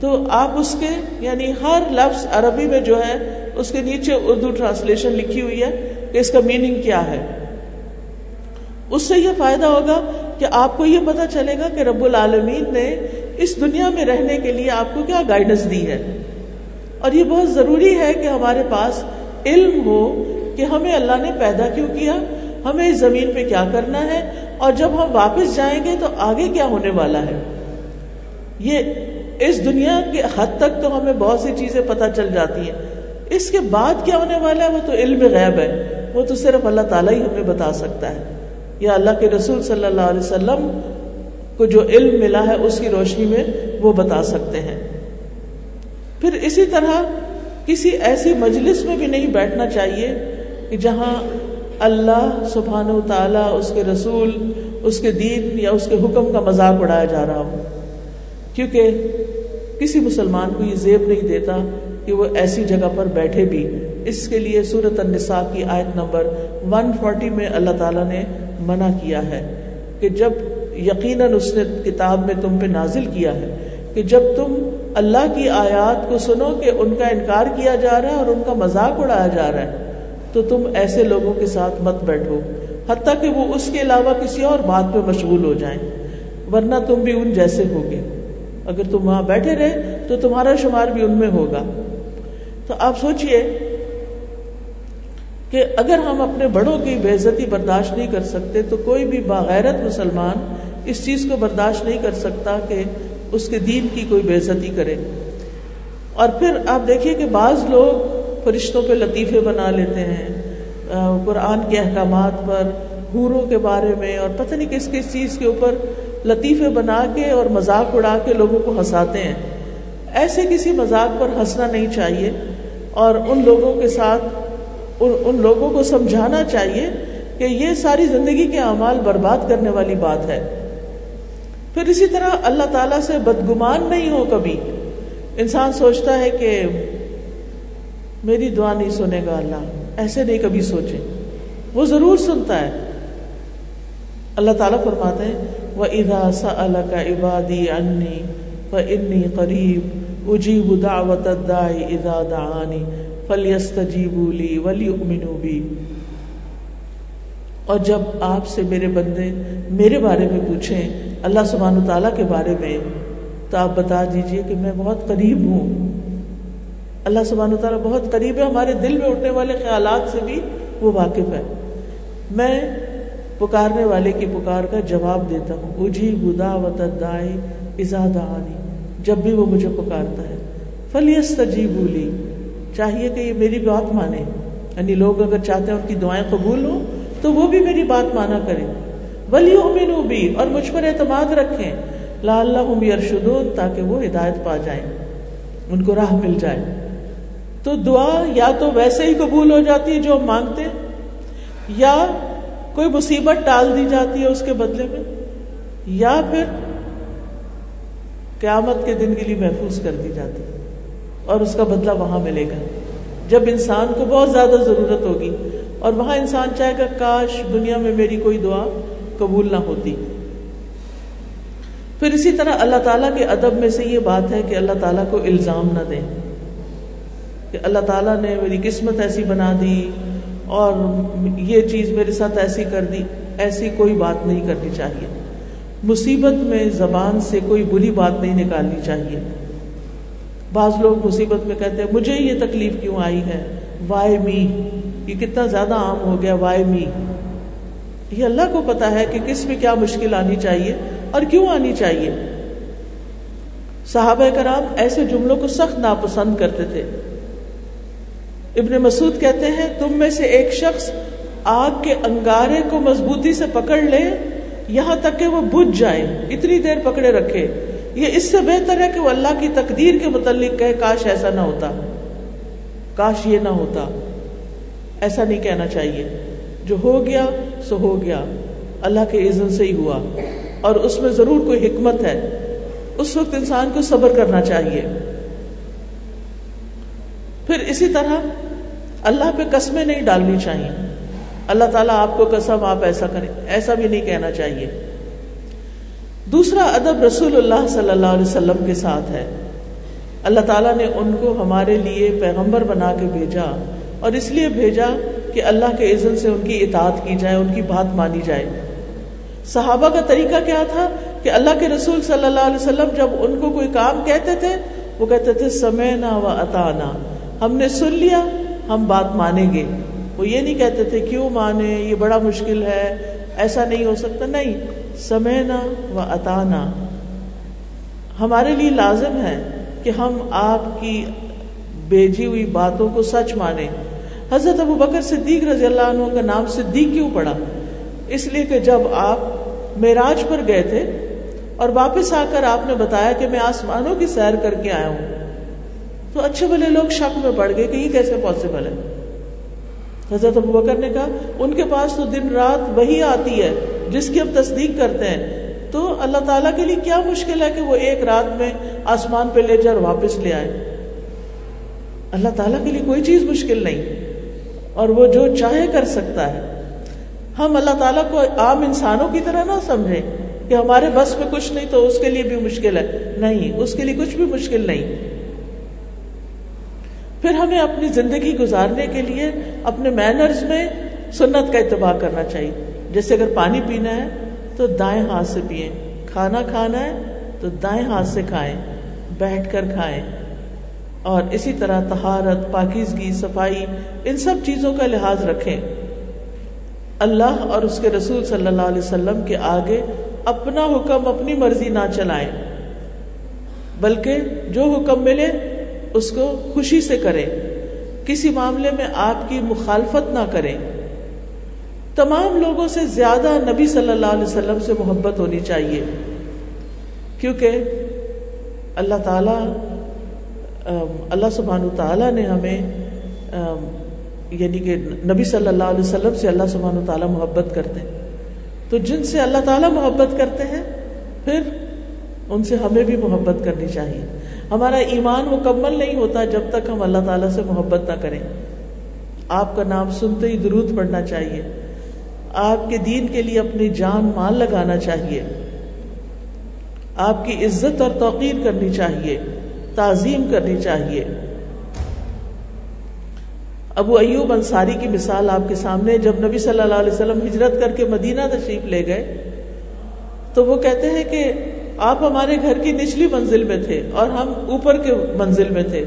تو آپ اس کے یعنی ہر لفظ عربی میں جو ہے، اس کے نیچے اردو ٹرانسلیشن لکھی ہوئی ہے کہ اس کا میننگ کیا ہے۔ اس سے یہ فائدہ ہوگا کہ آپ کو یہ پتا چلے گا کہ رب العالمین نے اس دنیا میں رہنے کے لیے آپ کو کیا گائیڈنس دی ہے۔ اور یہ بہت ضروری ہے کہ ہمارے پاس علم ہو کہ ہمیں اللہ نے پیدا کیوں کیا، ہمیں اس زمین پہ کیا کرنا ہے، اور جب ہم واپس جائیں گے تو آگے کیا ہونے والا ہے؟ یہ اس دنیا کے حد تک تو ہمیں بہت سی چیزیں پتہ چل جاتی ہیں۔ اس کے بعد کیا ہونے والا ہے؟ وہ تو علم غیب ہے۔ وہ تو صرف اللہ تعالیٰ ہی ہمیں بتا سکتا ہے۔ یا اللہ کے رسول صلی اللہ علیہ وسلم کو جو علم ملا ہے، اس کی روشنی میں وہ بتا سکتے ہیں۔ پھر اسی طرح کسی ایسی مجلس میں بھی نہیں بیٹھنا چاہیے کہ جہاں اللہ سبحانہ و تعالیٰ اس کے رسول، اس کے دین یا اس کے حکم کا مذاق اڑایا جا رہا ہو۔ کیونکہ کسی مسلمان کو یہ زیب نہیں دیتا کہ وہ ایسی جگہ پر بیٹھے بھی۔ اس کے لیے سورت النساء کی آیت نمبر 140 میں اللہ تعالیٰ نے منع کیا ہے کہ جب یقیناً اس نے کتاب میں تم پہ نازل کیا ہے کہ جب تم اللہ کی آیات کو سنو کہ ان کا انکار کیا جا رہا ہے اور ان کا مذاق اڑایا جا رہا ہے، تو تم ایسے لوگوں کے ساتھ مت بیٹھو، حتیٰ کہ وہ اس کے علاوہ کسی اور بات پہ مشغول ہو جائیں، ورنہ تم بھی ان جیسے ہوگے۔ اگر تم وہاں بیٹھے رہے تو تمہارا شمار بھی ان میں ہوگا۔ تو آپ سوچئے کہ اگر ہم اپنے بڑوں کی بےزتی برداشت نہیں کر سکتے، تو کوئی بھی باغیرت مسلمان اس چیز کو برداشت نہیں کر سکتا کہ اس کے دین کی کوئی بےزتی کرے۔ اور پھر آپ دیکھیے کہ بعض لوگ فرشتوں پہ لطیفے بنا لیتے ہیں قرآن کے احکامات پر، حوروں کے بارے میں، اور پتہ نہیں کس کس چیز کے اوپر لطیفے بنا کے اور مذاق اڑا کے لوگوں کو ہنساتے ہیں۔ ایسے کسی مذاق پر ہنسنا نہیں چاہیے، اور ان لوگوں کے ساتھ، ان ان لوگوں کو سمجھانا چاہیے کہ یہ ساری زندگی کے اعمال برباد کرنے والی بات ہے۔ پھر اسی طرح اللہ تعالیٰ سے بدگمان نہیں ہو کبھی۔ انسان سوچتا ہے کہ میری دعا نہیں سنے گا اللہ، ایسے نہیں کبھی سوچے۔ وہ ضرور سنتا ہے۔ اللہ تعالیٰ فرماتے ہیں وہ ادا سا اللہ کا عبادی انی و انی قریب اجیب دعوت دائی ادا دعانی فلیستجیبوا ولی امنو بھی اور جب آپ سے میرے بندے میرے بارے میں پوچھیں اللہ سبحانہ تعالیٰ کے بارے میں تو آپ بتا دیجیے کہ میں بہت قریب ہوں۔ اللہ سبحانہ تعالیٰ بہت قریب ہے، ہمارے دل میں اٹھنے والے خیالات سے بھی وہ واقف ہے۔ میں پکارنے والے کی پکار کا جواب دیتا ہوں۔ اجی بدا و تدائے ازادانی جب بھی وہ مجھے پکارتا ہے۔ فلیس تجیب بولی چاہیے کہ یہ میری بات مانے۔ یعنی لوگ اگر چاہتے ہیں ان کی دعائیں قبول ہوں، تو وہ بھی میری بات مانا کریں۔ ولی امین بھی اور مجھ پر اعتماد رکھیں۔ لا اللہ ارشدون تاکہ وہ ہدایت پا جائیں۔ ان کو راہ مل جائے۔ تو دعا یا تو ویسے ہی قبول ہو جاتی ہے جو ہم مانگتے ہیں، یا کوئی مصیبت ٹال دی جاتی ہے اس کے بدلے میں، یا پھر قیامت کے دن کے لیے محفوظ کر دی جاتی ہے، اور اس کا بدلہ وہاں ملے گا۔ جب انسان کو بہت زیادہ ضرورت ہوگی، اور وہاں انسان چاہے گا، کاش دنیا میں میری کوئی دعا قبول نہ ہوتی۔ پھر اسی طرح اللہ تعالیٰ کے ادب میں سے یہ بات ہے کہ اللہ تعالیٰ کو الزام نہ دیں۔ کہ اللہ تعالیٰ نے میری قسمت ایسی بنا دی اور یہ چیز میرے ساتھ ایسی کر دی، ایسی کوئی بات نہیں کرنی چاہیے۔ مصیبت میں زبان سے کوئی بری بات نہیں نکالنی چاہیے۔ بعض لوگ مصیبت میں کہتے ہیں، مجھے یہ تکلیف کیوں آئی ہے؟ وائی می یہ کتنا زیادہ عام ہو گیا وائی می یہ اللہ کو پتا ہے کہ کس میں کیا مشکل آنی چاہیے اور کیوں آنی چاہیے۔ صحابہ کرام ایسے جملوں کو سخت ناپسند کرتے تھے۔ ابن مسعود کہتے ہیں، تم میں سے ایک شخص آگ کے انگارے کو مضبوطی سے پکڑ لے، یہاں تک کہ وہ بجھ جائے، اتنی دیر پکڑے رکھے۔ یہ اس سے بہتر ہے کہ وہ اللہ کی تقدیر کے متعلق کہے، کاش ایسا نہ ہوتا۔ کاش یہ نہ ہوتا۔ ایسا نہیں کہنا چاہیے۔ جو ہو گیا سو ہو گیا۔ اللہ کے عزن سے ہی ہوا۔ اور اس میں ضرور کوئی حکمت ہے۔ اس وقت انسان کو صبر کرنا چاہیے۔ پھر اسی طرح اللہ پہ قسمیں نہیں ڈالنی چاہیے۔ اللہ تعالیٰ آپ کو قسم، آپ ایسا کریں، ایسا بھی نہیں کہنا چاہیے۔ دوسرا ادب رسول اللہ صلی اللہ علیہ وسلم کے ساتھ ہے۔ اللہ تعالیٰ نے ان کو ہمارے لیے پیغمبر بنا کے بھیجا اور اس لیے بھیجا کہ اللہ کے عزن سے ان کی اطاعت کی جائے، ان کی بات مانی جائے۔ صحابہ کا طریقہ کیا تھا کہ اللہ کے رسول صلی اللہ علیہ وسلم جب ان کو کوئی کام کہتے تھے، وہ کہتے تھے سمے نہ و اطانا ہم نے سن لیا، ہم بات مانیں گے۔ وہ یہ نہیں کہتے تھے، کیوں مانے؟ یہ بڑا مشکل ہے، ایسا نہیں ہو سکتا۔ نہیں سمے نہ و اطانا ہمارے لیے لازم ہے کہ ہم آپ کی بیجی ہوئی باتوں کو سچ مانیں۔ حضرت ابو بکر صدیق رضی اللہ عنہ کا نام صدیق کیوں پڑا؟ اس لیے کہ جب آپ معراج پر گئے تھے اور واپس آ کر آپ نے بتایا کہ میں آسمانوں کی سیر کر کے آیا ہوں، تو اچھے بھلے لوگ شک میں پڑ گئے کہ یہ کیسے پاسبل ہے؟ حضرت ابو بکر نے کہا، ان کے پاس تو دن رات وہی آتی ہے جس کی ہم تصدیق کرتے ہیں۔ تو اللہ تعالیٰ کے لیے کیا مشکل ہے کہ وہ ایک رات میں آسمان پہ لے جائے اور واپس لے آئے؟ اللہ تعالیٰ کے لیے کوئی چیز مشکل نہیں۔ اور وہ جو چاہے کر سکتا ہے۔ ہم اللہ تعالیٰ کو عام انسانوں کی طرح نہ سمجھیں کہ ہمارے بس میں کچھ نہیں تو اس کے لیے بھی مشکل ہے۔ نہیں، اس کے لیے کچھ بھی مشکل نہیں۔ پھر ہمیں اپنی زندگی گزارنے کے لیے اپنے مینرز میں سنت کا اتباع کرنا چاہیے۔ جیسے اگر پانی پینا ہے تو دائیں ہاتھ سے پیئیں۔ کھانا کھانا ہے تو دائیں ہاتھ سے کھائیں۔ بیٹھ کر کھائیں۔ اور اسی طرح تہارت پاکیزگی، صفائی، ان سب چیزوں کا لحاظ رکھیں۔ اللہ اور اس کے رسول صلی اللہ علیہ وسلم کے آگے اپنا حکم اپنی مرضی نہ چلائیں، بلکہ جو حکم ملے اس کو خوشی سے کریں۔ کسی معاملے میں آپ کی مخالفت نہ کریں۔ تمام لوگوں سے زیادہ نبی صلی اللہ علیہ وسلم سے محبت ہونی چاہیے، کیونکہ اللہ تعالی اللہ سبحان تعالیٰ نے ہمیں یعنی کہ نبی صلی اللہ علیہ وسلم سے اللہ سبحان تعالیٰ محبت کرتے ہیں۔ تو جن سے اللہ تعالیٰ محبت کرتے ہیں، پھر ان سے ہمیں بھی محبت کرنی چاہیے۔ ہمارا ایمان مکمل نہیں ہوتا جب تک ہم اللہ تعالیٰ سے محبت نہ کریں۔ آپ کا نام سنتے ہی درود پڑھنا چاہیے۔ آپ کے دین کے لیے اپنی جان مال لگانا چاہیے۔ آپ کی عزت اور توقیر کرنی چاہیے۔ تعظیم کرنی چاہیے۔ ابو ایوب انصاری کی مثال آپ کے سامنے، جب نبی صلی اللہ علیہ وسلم ہجرت کر کے مدینہ تشریف لے گئے، تو وہ کہتے ہیں کہ آپ ہمارے گھر کی نچلی منزل میں تھے اور ہم اوپر کے منزل میں تھے۔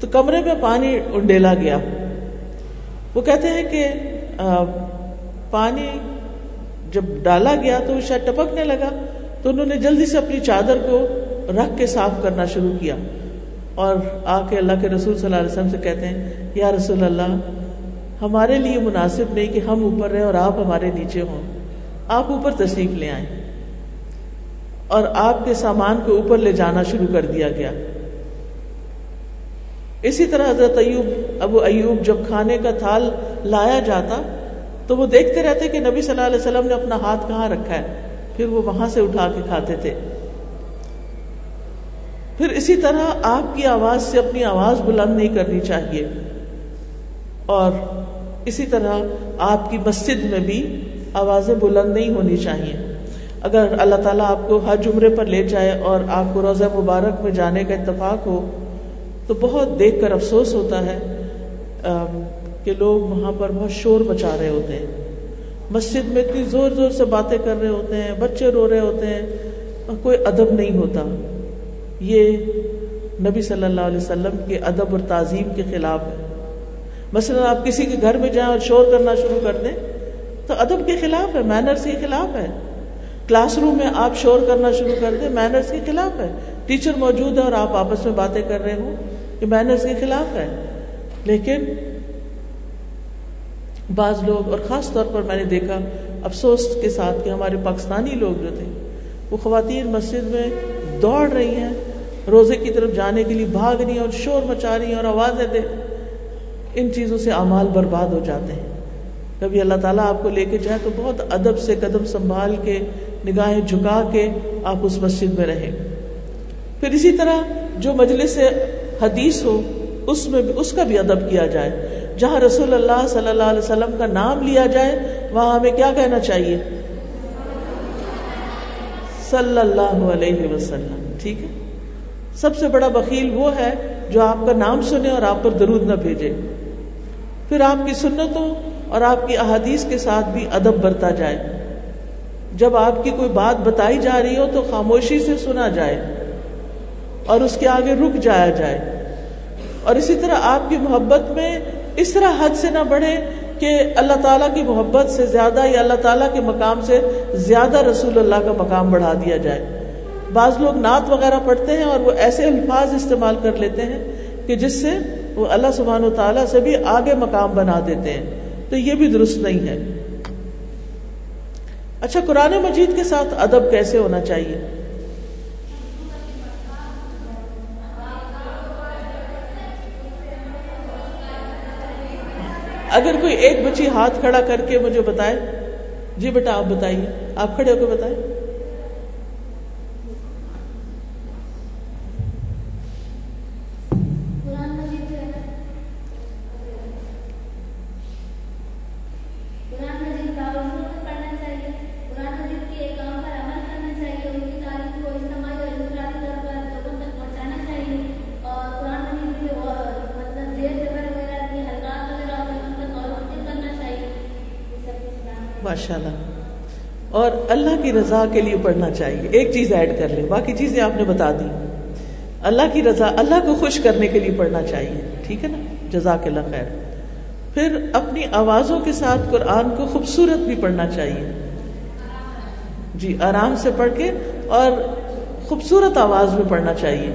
تو کمرے میں پانی انڈیلا گیا۔ وہ کہتے ہیں کہ پانی جب ڈالا گیا تو وہ شاید ٹپکنے لگا۔ تو انہوں نے جلدی سے اپنی چادر کو رکھ کے صاف کرنا شروع کیا اور آ کے اللہ کے رسول صلی اللہ علیہ وسلم سے کہتے ہیں، یا رسول اللہ، ہمارے لیے مناسب نہیں کہ ہم اوپر رہیں اور آپ ہمارے نیچے ہوں۔ آپ اوپر تشریف لے آئیں۔ اور آپ کے سامان کو اوپر لے جانا شروع کر دیا گیا۔ اسی طرح حضرت ایوب، ابو ایوب جب کھانے کا تھال لایا جاتا تو وہ دیکھتے رہتے کہ نبی صلی اللہ علیہ وسلم نے اپنا ہاتھ کہاں رکھا ہے۔ پھر وہ وہاں سے اٹھا کے کھاتے تھے۔ پھر اسی طرح آپ کی آواز سے اپنی آواز بلند نہیں کرنی چاہیے۔ اور اسی طرح آپ کی مسجد میں بھی آوازیں بلند نہیں ہونی چاہیے۔ اگر اللہ تعالیٰ آپ کو ہر جمرے پر لے جائے اور آپ کو روزہ مبارک میں جانے کا اتفاق ہو، تو بہت دیکھ کر افسوس ہوتا ہے کہ لوگ وہاں پر بہت شور مچا رہے ہوتے ہیں۔ مسجد میں اتنی زور زور سے باتیں کر رہے ہوتے ہیں، بچے رو رہے ہوتے ہیں، اور کوئی ادب نہیں ہوتا۔ یہ نبی صلی اللہ علیہ وسلم کے ادب اور تعظیم کے خلاف ہے۔ مثلا آپ کسی کے گھر میں جائیں اور شور کرنا شروع کر دیں، تو ادب کے خلاف ہے مینرس کے خلاف ہے۔ کلاس روم میں آپ شور کرنا شروع کر دیں مینرس کے خلاف ہے۔ ٹیچر موجود ہے اور آپ آپس میں باتیں کر رہے ہوں، یہ مینرس کے خلاف ہے۔ لیکن بعض لوگ، اور خاص طور پر میں نے دیکھا افسوس کے ساتھ کہ ہمارے پاکستانی لوگ جو تھے، وہ خواتین مسجد میں دوڑ رہی ہیں، روزے کی طرف جانے کے لیے بھاگ رہی ہیں اور شور مچا رہی ہیں اور آوازیں دے۔ ان چیزوں سے اعمال برباد ہو جاتے ہیں۔ کبھی اللہ تعالیٰ آپ کو لے کے جائے تو بہت ادب سے قدم سنبھال کے، نگاہیں جھکا کے آپ اس مسجد میں رہیں۔ پھر اسی طرح جو مجلس حدیث ہو، اس میں اس کا بھی ادب کیا جائے۔ جہاں رسول اللہ صلی اللہ علیہ وسلم کا نام لیا جائے، وہاں ہمیں کیا کہنا چاہیے؟ صلی اللہ علیہ وسلم، ٹھیک ہے؟ سب سے بڑا بکیل وہ ہے جو آپ کا نام سنے اور آپ پر درود نہ بھیجے۔ پھر آپ کی سنتوں اور آپ کی احادیث کے ساتھ بھی ادب برتا جائے۔ جب آپ کی کوئی بات بتائی جا رہی ہو تو خاموشی سے سنا جائے اور اس کے آگے رک جایا جائے۔ اور اسی طرح آپ کی محبت میں اس طرح حد سے نہ بڑھے کہ اللہ تعالیٰ کی محبت سے زیادہ یا اللہ تعالیٰ کے مقام سے زیادہ رسول اللہ کا مقام بڑھا دیا جائے۔ بعض لوگ نعت وغیرہ پڑھتے ہیں اور وہ ایسے الفاظ استعمال کر لیتے ہیں کہ جس سے وہ اللہ سبحان و تعالیٰ سے بھی آگے مقام بنا دیتے ہیں۔ تو یہ بھی درست نہیں ہے۔ اچھا قرآن مجید کے ساتھ ادب کیسے ہونا چاہیے؟ اگر کوئی ایک بچی ہاتھ کھڑا کر کے مجھے بتائے جی بیٹا آپ بتائیے، آپ کھڑے ہو کے بتائیں؟ ماشاء اللہ اور اللہ کی رضا کے لیے پڑھنا چاہیے۔ ایک چیز ایڈ کر لیں باقی چیزیں آپ نے بتا دی۔ اللہ کی رضا، اللہ کو خوش کرنے کے لیے پڑھنا چاہیے۔ ٹھیک ہے نا؟ جزاک اللہ خیر۔ پھر اپنی آوازوں کے ساتھ قرآن کو خوبصورت بھی پڑھنا چاہیے۔ جی آرام سے پڑھ کے اور خوبصورت آواز میں پڑھنا چاہیے۔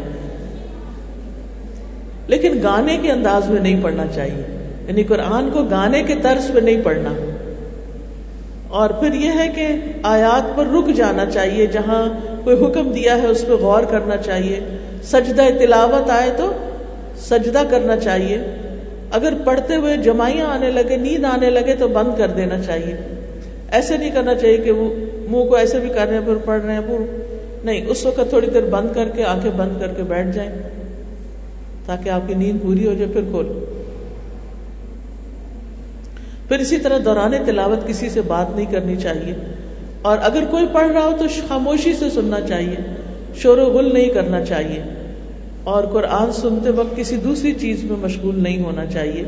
لیکن گانے کے انداز میں نہیں پڑھنا چاہیے۔ یعنی قرآن کو گانے کے طرز پہ نہیں پڑھنا۔ اور پھر یہ ہے کہ آیات پر رک جانا چاہیے، جہاں کوئی حکم دیا ہے اس پہ غور کرنا چاہیے۔ سجدہ تلاوت آئے تو سجدہ کرنا چاہیے۔ اگر پڑھتے ہوئے جمائیاں آنے لگے، نیند آنے لگے تو بند کر دینا چاہیے۔ ایسے نہیں کرنا چاہیے کہ وہ منہ کو ایسے بھی کر رہے ہیں، پھر پڑھ رہے ہیں، پھر نہیں، اس وقت تھوڑی دیر بند کر کے آنکھیں بند کر کے بیٹھ جائیں، تاکہ آپ کی نیند پوری ہو جائے، پھر کھول۔ پھر اسی طرح دوران تلاوت کسی سے بات نہیں کرنی چاہیے۔ اور اگر کوئی پڑھ رہا ہو تو خاموشی سے سننا چاہیے، شور و غل نہیں کرنا چاہیے۔ اور قرآن سنتے وقت کسی دوسری چیز میں مشغول نہیں ہونا چاہیے۔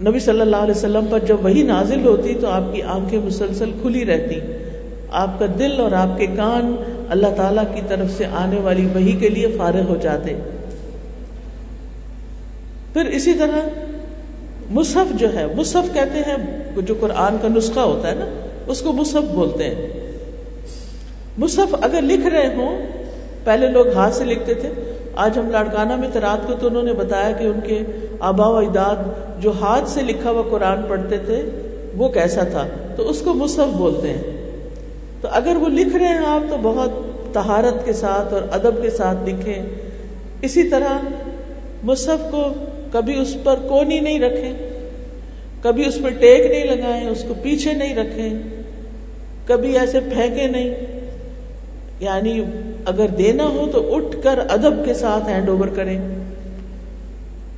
نبی صلی اللہ علیہ وسلم پر جب وہی نازل ہوتی تو آپ کی آنکھیں مسلسل کھلی رہتی۔ آپ کا دل اور آپ کے کان اللہ تعالی کی طرف سے آنے والی وہی کے لیے فارغ ہو جاتے۔ پھر اسی طرح مصحف جو ہے، مصحف کہتے ہیں، جو قرآن کا نسخہ ہوتا ہے نا، اس کو مصحف بولتے ہیں۔ مصحف اگر لکھ رہے ہوں، پہلے لوگ ہاتھ سے لکھتے تھے۔ آج ہم لاڑکانہ میں ترات کو تو انہوں نے بتایا کہ ان کے آبا و اجداد جو ہاتھ سے لکھا ہوا قرآن پڑھتے تھے، وہ کیسا تھا؟ تو اس کو مصحف بولتے ہیں۔ تو اگر وہ لکھ رہے ہیں آپ، تو بہت تہارت کے ساتھ اور ادب کے ساتھ لکھیں۔ اسی طرح مصحف کو کبھی اس پر کونی نہیں رکھیں، کبھی اس پہ ٹیک نہیں لگائیں، اس کو پیچھے نہیں رکھیں، کبھی ایسے پھینکے نہیں۔ یعنی اگر دینا ہو تو اٹھ کر ادب کے ساتھ ہینڈ اوور کریں۔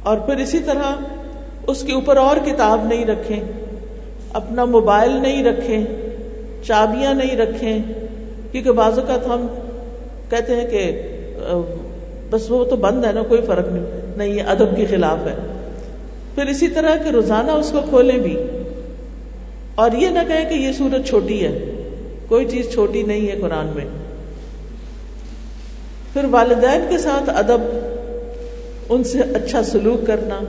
اور پھر اسی طرح اس کے اوپر اور کتاب نہیں رکھیں، اپنا موبائل نہیں رکھیں، چابیاں نہیں رکھیں۔ کیونکہ بعض اوقات ہم کہتے ہیں کہ بس وہ تو بند ہے نا، کوئی فرق نہیں۔ نہیں یہ ادب کے خلاف ہے۔ پھر اسی طرح کہ روزانہ اس کو کھولیں بھی۔ اور یہ نہ کہیں کہ یہ سورت چھوٹی ہے۔ کوئی چیز چھوٹی نہیں ہے قرآن میں۔ پھر والدین کے ساتھ ادب، ان سے اچھا سلوک کرنا،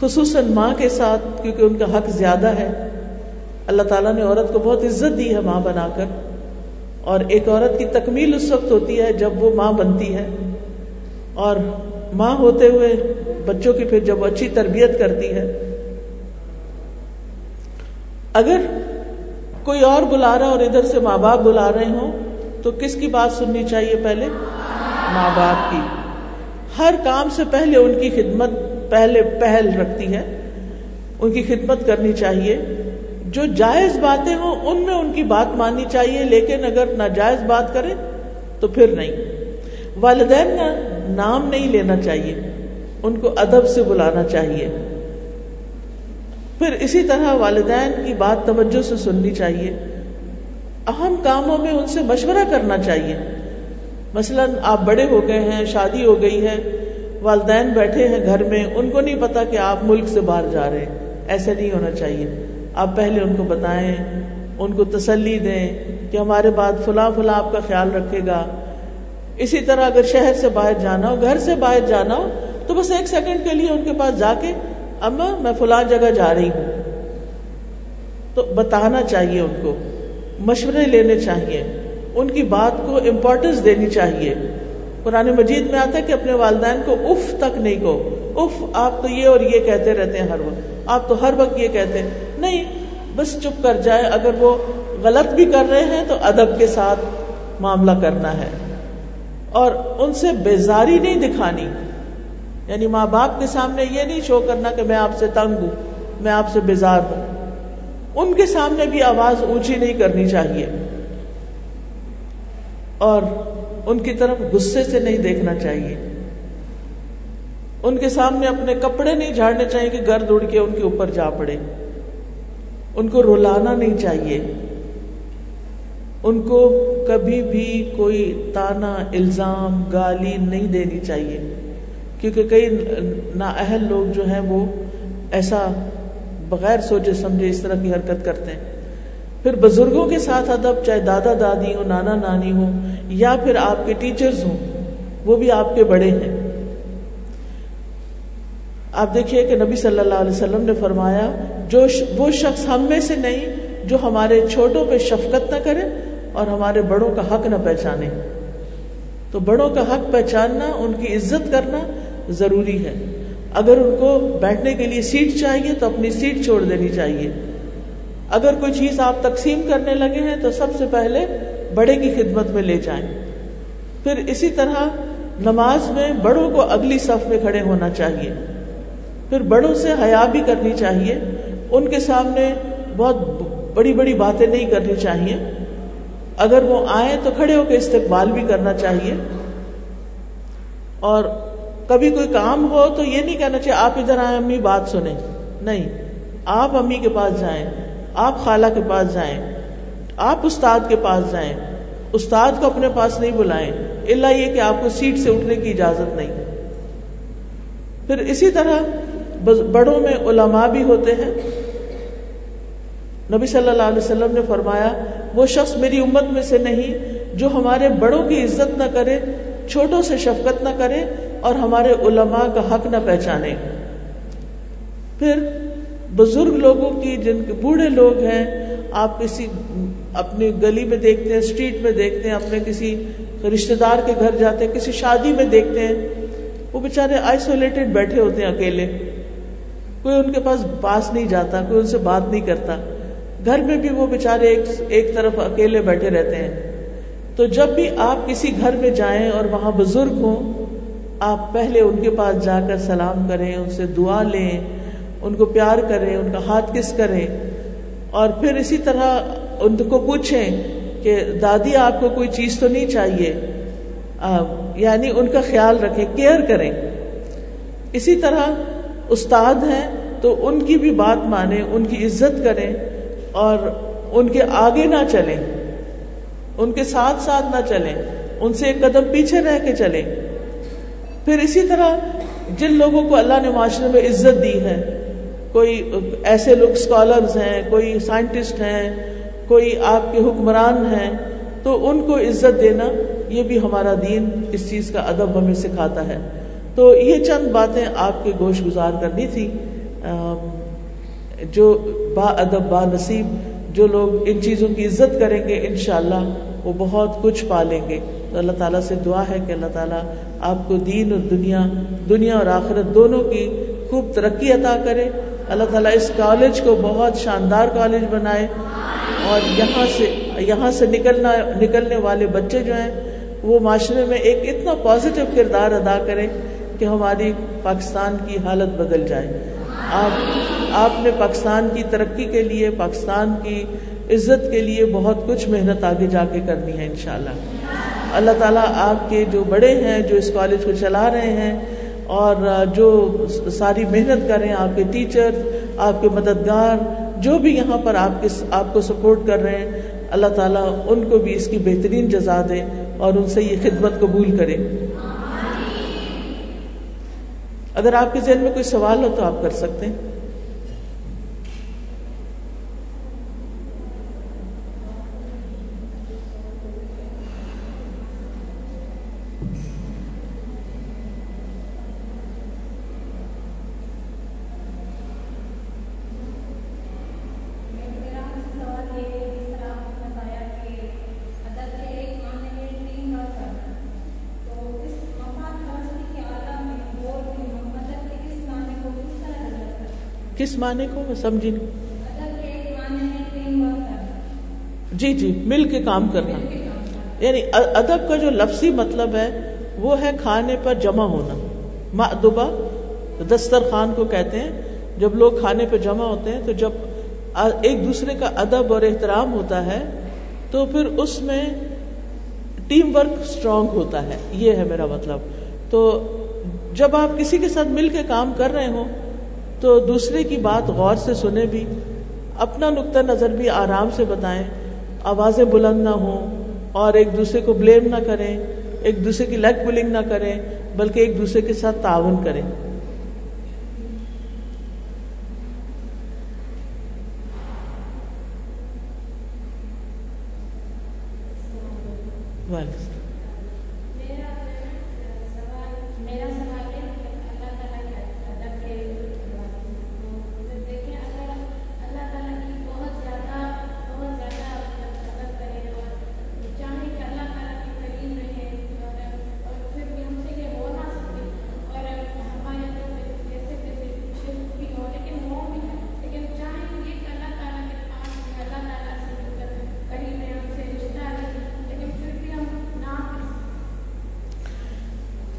خصوصاً ماں کے ساتھ، کیونکہ ان کا حق زیادہ ہے۔ اللہ تعالیٰ نے عورت کو بہت عزت دی ہے ماں بنا کر۔ اور ایک عورت کی تکمیل اس وقت ہوتی ہے جب وہ ماں بنتی ہے۔ اور ماں ہوتے ہوئے بچوں کی پھر جب اچھی تربیت کرتی ہے، اگر کوئی اور بلا رہا اور ادھر سے ماں باپ بلا رہے ہوں، تو کس کی بات سننی چاہیے پہلے؟ ماں باپ کی۔ ہر کام سے پہلے ان کی خدمت پہلے پہل رکھتی ہے، ان کی خدمت کرنی چاہیے۔ جو جائز باتیں ہوں، ان میں ان کی بات ماننی چاہیے، لیکن اگر ناجائز بات کریں، تو پھر نہیں۔ والدین نام نہیں لینا چاہیے، ان کو ادب سے بلانا چاہیے۔ پھر اسی طرح والدین کی بات توجہ سے سننی چاہیے۔ اہم کاموں میں ان سے مشورہ کرنا چاہیے۔ مثلا آپ بڑے ہو گئے ہیں، شادی ہو گئی ہے، والدین بیٹھے ہیں گھر میں، ان کو نہیں پتا کہ آپ ملک سے باہر جا رہے ہیں۔ ایسے نہیں ہونا چاہیے۔ آپ پہلے ان کو بتائیں، ان کو تسلی دیں کہ ہمارے بعد فلاں فلاں آپ کا خیال رکھے گا۔ اسی طرح اگر شہر سے باہر جانا ہو، گھر سے باہر جانا ہو، تو بس ایک سیکنڈ کے لیے ان کے پاس جا کے، اما میں فلاں جگہ جا رہی ہوں۔ تو بتانا چاہیے ان کو، مشورے لینے چاہیے، ان کی بات کو امپورٹینس دینی چاہیے۔ قرآن مجید میں آتا ہے کہ اپنے والدین کو اف تک نہیں کو اف، آپ تو یہ اور یہ کہتے رہتے ہیں ہر وقت۔ آپ تو ہر وقت یہ کہتے ہیں۔ نہیں، بس چپ کر جائے۔ اگر وہ غلط بھی کر رہے ہیں تو ادب کے ساتھ معاملہ کرنا ہے۔ اور ان سے بیزاری نہیں دکھانی۔ یعنی ماں باپ کے سامنے یہ نہیں شو کرنا کہ میں آپ سے تنگ ہوں، میں آپ سے بیزار ہوں۔ ان کے سامنے بھی آواز اونچی نہیں کرنی چاہیے۔ اور ان کی طرف غصے سے نہیں دیکھنا چاہیے۔ ان کے سامنے اپنے کپڑے نہیں جھاڑنے چاہیے کہ گرد اڑ کے ان کے اوپر جا پڑے۔ ان کو رلانا نہیں چاہیے۔ ان کو کبھی بھی کوئی تانا، الزام، گالی نہیں دینی چاہیے۔ کیونکہ کئی نااہل لوگ جو ہیں وہ ایسا بغیر سوچے سمجھے اس طرح کی حرکت کرتے ہیں۔ پھر بزرگوں کے ساتھ ادب، چاہے دادا دادی ہو نانا نانی ہو یا پھر آپ کے ٹیچرز ہوں، وہ بھی آپ کے بڑے ہیں۔ آپ دیکھیے کہ نبی صلی اللہ علیہ وسلم نے فرمایا، جو وہ شخص ہم میں سے نہیں جو ہمارے چھوٹوں پہ شفقت نہ کرے اور ہمارے بڑوں کا حق نہ پہچانے۔ تو بڑوں کا حق پہچاننا، ان کی عزت کرنا ضروری ہے۔ اگر ان کو بیٹھنے کے لیے سیٹ چاہیے تو اپنی سیٹ چھوڑ دینی چاہیے۔ اگر کوئی چیز آپ تقسیم کرنے لگے ہیں تو سب سے پہلے بڑے کی خدمت میں لے جائیں۔ پھر اسی طرح نماز میں بڑوں کو اگلی صف میں کھڑے ہونا چاہیے۔ پھر بڑوں سے حیا بھی کرنی چاہیے۔ ان کے سامنے بہت بڑی بڑی باتیں نہیں کرنی چاہیے۔ اگر وہ آئیں تو کھڑے ہو کے استقبال بھی کرنا چاہیے۔ اور کبھی کوئی کام ہو تو یہ نہیں کہنا چاہیے، آپ ادھر آئیں، امی بات سنیں۔ نہیں، آپ امی کے پاس جائیں، آپ خالہ کے پاس جائیں، آپ استاد کے پاس جائیں۔ استاد کو اپنے پاس نہیں بلائیں اللہ یہ کہ آپ کو سیٹ سے اٹھنے کی اجازت نہیں۔ پھر اسی طرح بڑوں میں علماء بھی ہوتے ہیں۔ نبی صلی اللہ علیہ وسلم نے فرمایا وہ شخص میری امت میں سے نہیں جو ہمارے بڑوں کی عزت نہ کرے، چھوٹوں سے شفقت نہ کرے اور ہمارے علماء کا حق نہ پہچانے۔ پھر بزرگ لوگوں کی، جن کے بوڑھے لوگ ہیں، آپ کسی اپنی گلی میں دیکھتے ہیں، اسٹریٹ میں دیکھتے ہیں، اپنے کسی رشتے دار کے گھر جاتے ہیں، کسی شادی میں دیکھتے ہیں، وہ بےچارے آئسولیٹڈ بیٹھے ہوتے ہیں اکیلے۔ کوئی ان کے پاس پاس نہیں جاتا، کوئی ان سے بات نہیں کرتا۔ گھر میں بھی وہ بےچارے ایک ایک طرف اکیلے بیٹھے رہتے ہیں۔ تو جب بھی آپ کسی گھر میں جائیں اور وہاں بزرگ ہوں، آپ پہلے ان کے پاس جا کر سلام کریں، ان سے دعا لیں، ان کو پیار کریں، ان کا ہاتھ کس کریں۔ اور پھر اسی طرح ان کو پوچھیں کہ دادی، آپ کو کوئی چیز تو نہیں چاہیے؟ یعنی ان کا خیال رکھیں، کیئر کریں۔ اسی طرح استاد ہیں تو ان کی بھی بات مانیں، ان کی عزت کریں۔ اور ان کے آگے نہ چلیں۔ ان کے ساتھ ساتھ نہ چلیں۔ ان سے ایک قدم پیچھے رہ کے چلیں۔ پھر اسی طرح جن لوگوں کو اللہ نے معاشرے میں عزت دی ہے، کوئی ایسے لوگ اسکالرز ہیں، کوئی سائنٹسٹ ہیں، کوئی آپ کے حکمران ہیں، تو ان کو عزت دینا یہ بھی ہمارا دین اس چیز کا ادب ہمیں سکھاتا ہے۔ تو یہ چند باتیں آپ کے گوش گزار کرنی تھی۔ جو با ادب، با نصیب جو لوگ ان چیزوں کی عزت کریں گے، انشاءاللہ وہ بہت کچھ پالیں گے۔ تو اللہ تعالیٰ سے دعا ہے کہ اللہ تعالیٰ آپ کو دین اور دنیا دنیا اور آخرت دونوں کی خوب ترقی عطا کرے۔ اللہ تعالیٰ اس کالج کو بہت شاندار کالج بنائے۔ اور یہاں سے یہاں سے نکلنا، نکلنے والے بچے جو ہیں، وہ معاشرے میں ایک اتنا پازیٹیو کردار ادا کریں کہ ہماری پاکستان کی حالت بدل جائے۔ آپ آپ نے پاکستان کی ترقی کے لیے، پاکستان کی عزت کے لیے بہت کچھ محنت آگے جا کے کرنی ہے انشاءاللہ۔ اللہ تعالیٰ آپ کے جو بڑے ہیں، جو اس کالج کو چلا رہے ہیں اور جو ساری محنت کر رہے ہیں، آپ کے ٹیچر، آپ کے مددگار، جو بھی یہاں پر آپ کے، آپ کو سپورٹ کر رہے ہیں، اللہ تعالیٰ ان کو بھی اس کی بہترین جزا دے اور ان سے یہ خدمت قبول کرے۔ اگر آپ کے ذہن میں کوئی سوال ہو تو آپ کر سکتے ہیں۔ کس معنی کو میں سمجھی نہیں۔ جی جی مل کے کام کرنا۔ یعنی ادب کا جو لفظی مطلب ہے، وہ ہے کھانے پر جمع ہونا۔ مدبا دسترخوان کو کہتے ہیں۔ جب لوگ کھانے پہ جمع ہوتے ہیں، تو جب ایک دوسرے کا ادب اور احترام ہوتا ہے، تو پھر اس میں ٹیم ورک اسٹرانگ ہوتا ہے۔ یہ ہے میرا مطلب۔ تو جب آپ کسی کے ساتھ مل کے کام کر رہے ہوں تو دوسرے کی بات غور سے سنیں بھی، اپنا نقطۂ نظر بھی آرام سے بتائیں۔ آوازیں بلند نہ ہوں اور ایک دوسرے کو بلیم نہ کریں، ایک دوسرے کی لیگ بلنگ نہ کریں، بلکہ ایک دوسرے کے ساتھ تعاون کریں۔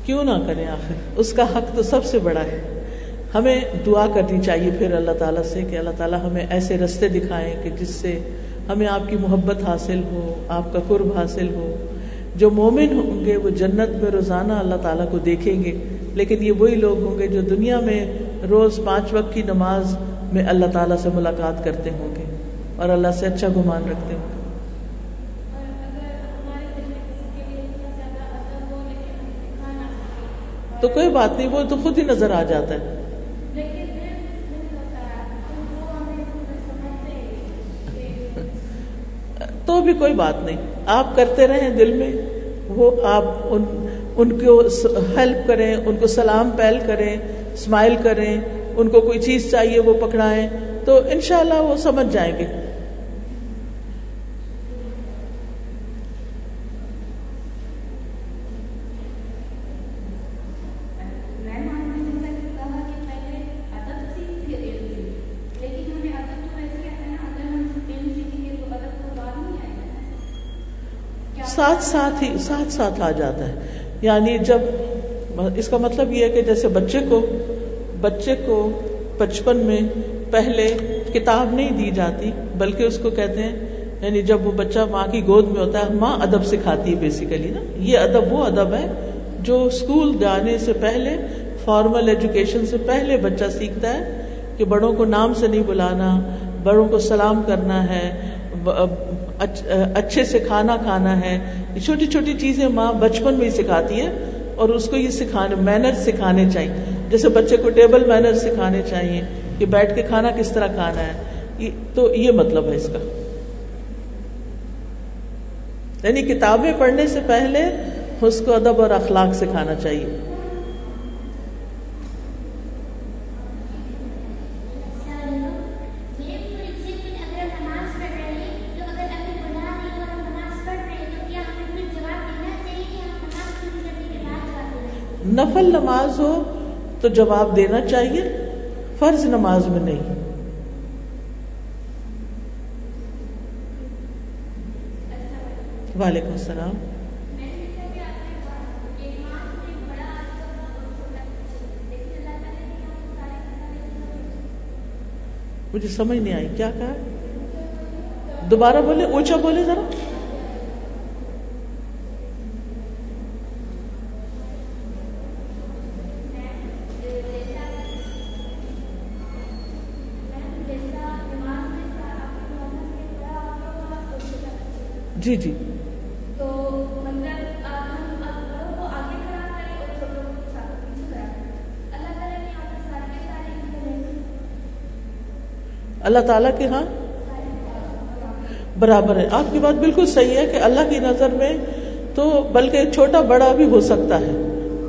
کیوں نہ کریں آخر؟ اس کا حق تو سب سے بڑا ہے۔ ہمیں دعا کرنی چاہیے پھر اللہ تعالیٰ سے کہ اللہ تعالیٰ ہمیں ایسے رستے دکھائیں کہ جس سے ہمیں آپ کی محبت حاصل ہو، آپ کا قرب حاصل ہو۔ جو مومن ہوں گے وہ جنت میں روزانہ اللہ تعالیٰ کو دیکھیں گے، لیکن یہ وہی لوگ ہوں گے جو دنیا میں روز پانچ وقت کی نماز میں اللہ تعالیٰ سے ملاقات کرتے ہوں گے اور اللہ سے اچھا گمان رکھتے ہوں گے۔ تو کوئی بات نہیں وہ تو خود ہی نظر آ جاتا ہے۔ تو بھی کوئی بات نہیں۔ آپ کرتے رہیں دل میں وہ آپ ان ان کو ہیلپ کریں ان کو سلام پہل کریں اسمائل کریں ان کو کوئی چیز چاہیے وہ پکڑائیں تو انشاءاللہ وہ سمجھ جائیں گے۔ ساتھ ساتھ ہی ساتھ ساتھ آ جاتا ہے۔ یعنی جب اس کا مطلب یہ ہے کہ جیسے بچے کو بچے کو بچپن میں پہلے کتاب نہیں دی جاتی، بلکہ اس کو کہتے ہیں یعنی جب وہ بچہ ماں کی گود میں ہوتا ہے، ماں ادب سکھاتی ہے بیسیکلی نا۔ یہ ادب وہ ادب ہے جو اسکول جانے سے پہلے فارمل ایجوکیشن سے پہلے بچہ سیکھتا ہے کہ بڑوں کو نام سے نہیں بلانا، بڑوں کو سلام کرنا ہے اچھے سے کھانا کھانا ہے۔ چھوٹی چھوٹی چیزیں ماں بچپن میں ہی سکھاتی ہے اور اس کو یہ سکھانے مینر سکھانے چاہیے۔ جیسے بچے کو ٹیبل مینر سکھانے چاہیے کہ بیٹھ کے کھانا کس طرح کھانا ہے۔ تو یہ مطلب ہے اس کا۔ یعنی کتابیں پڑھنے سے پہلے اس کو ادب اور اخلاق سکھانا چاہیے۔ نفل نماز ہو تو جواب دینا چاہیے، فرض نماز میں نہیں۔ وعلیکم السلام۔ مجھے سمجھ نہیں آئی، کیا کہا؟ دوبارہ بولے اونچا بولے ذرا۔ جی جی۔ اللہ تعالیٰ کے ہاں؟ برابر ہے۔ آپ کی بات بالکل صحیح ہے کہ اللہ کی نظر میں تو بلکہ چھوٹا بڑا بھی ہو سکتا ہے۔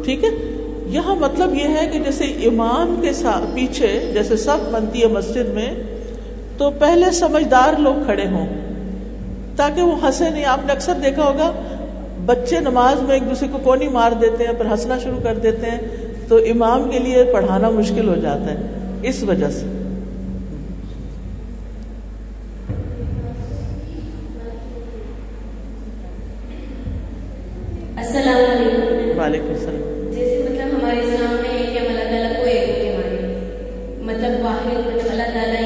ٹھیک ہے؟ یہاں مطلب یہ ہے کہ جیسے امام کے پیچھے جیسے سب بنتی ہے مسجد میں تو پہلے سمجھدار لوگ کھڑے ہوں۔ تاکہ وہ ہنسے نہیں۔ آپ نے اکثر دیکھا ہوگا بچے نماز میں ایک دوسرے کو کونی مار دیتے ہیں پھر ہنسنا شروع کر دیتے ہیں تو امام کے لیے پڑھانا مشکل ہو جاتا ہے۔ اس وجہ سے۔ السلام علیکم۔ وعلیکم السلام۔ جیسے مطلب ہمارے اسلام میں ہے کہ ہم اللہ تعالیٰ کو ایک کے مانے مطلب واحد مطلب اللہ تعالیٰ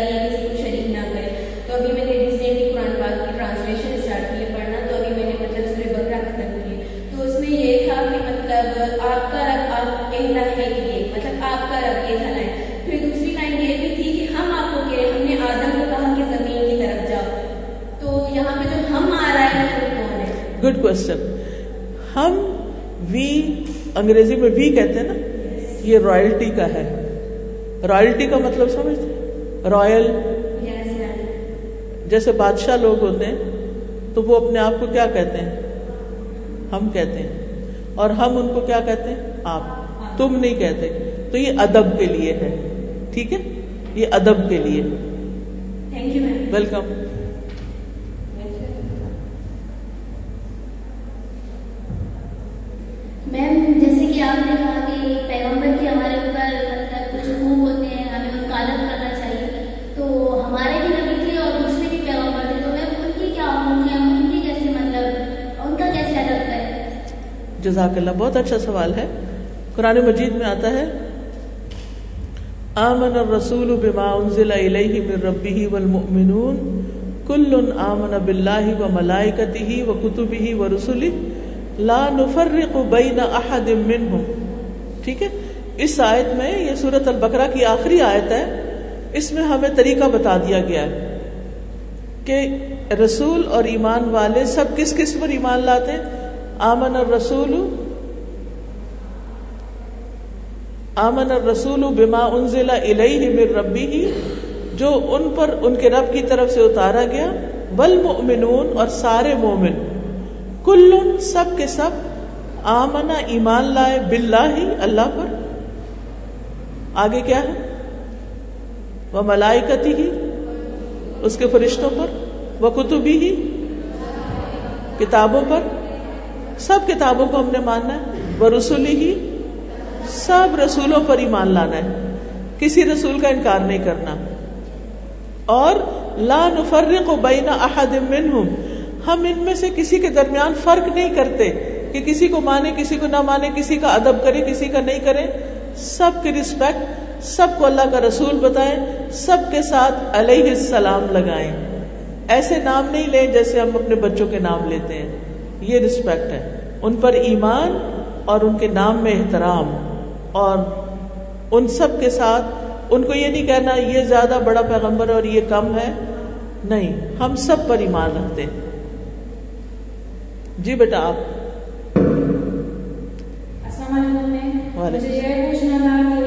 گڈ کوشچن ہم وی انگریزی میں وی کہتے ہیں نا یہ رائلٹی کا ہے. رائلٹی کا مطلب سمجھتے رائل. جیسے بادشاہ لوگ ہوتے ہیں تو وہ اپنے آپ کو کیا کہتے ہیں؟ ہم کہتے ہیں. اور ہم ان کو کیا کہتے ہیں؟ آپ. تم نہیں کہتے. تو یہ ادب کے لیے ہے. ٹھیک ہے؟ یہ ادب کے لیے. ویلکم جزاک اللہ، بہت اچھا سوال ہے۔ قرآن مجید میں آتا ہے، آمن الرسول بما انزل الیہ من ربہ والمؤمنون، کل آمن باللہ و ملائکتہ و کتبہ و رسلہ لا نفرق بین احد منہم۔ ٹھیک ہے؟ اس آیت میں، یہ سورت البقرہ کی آخری آیت ہے، اس میں ہمیں طریقہ بتا دیا گیا ہے کہ رسول اور ایمان والے سب کس کس پر ایمان لاتے ہیں؟ آمن الرسول آمن الرسول بما انزل الیہ من ربہ، جو ان پر ان کے رب کی طرف سے اتارا گیا، والمؤمنون اور سارے مومن۔ کل سب کے سب آمنا ایمان لائے باللہ اللہ پر۔ آگے کیا ہے؟ وہ ملائکتی ہی اس کے فرشتوں پر وہ کتبی ہی کتابوں پر۔ سب کتابوں کو ہم نے ماننا ہے وہ رسولی ہی سب رسولوں پر ایمان لانا ہے۔ کسی رسول کا انکار نہیں کرنا۔ اور لا نفرق بین احد منہم۔ ہم ان میں سے کسی کے درمیان فرق نہیں کرتے کہ کسی کو مانے، کسی کو نہ مانے، کسی کا ادب کرے کسی کا نہیں کرے سب کی رسپیکٹ سب کو اللہ کا رسول بتائیں، سب کے ساتھ علیہ السلام لگائیں۔ ایسے نام نہیں لیں جیسے ہم اپنے بچوں کے نام لیتے ہیں۔ یہ رسپیکٹ ہے۔ ان پر ایمان اور ان کے نام میں احترام۔ اور ان سب کے ساتھ ان کو یہ نہیں کہنا یہ زیادہ بڑا پیغمبر اور یہ کم ہے۔ نہیں ہم سب پر ایمان رکھتے ہیں۔ جی بیٹا آپ۔ السلام علیکم۔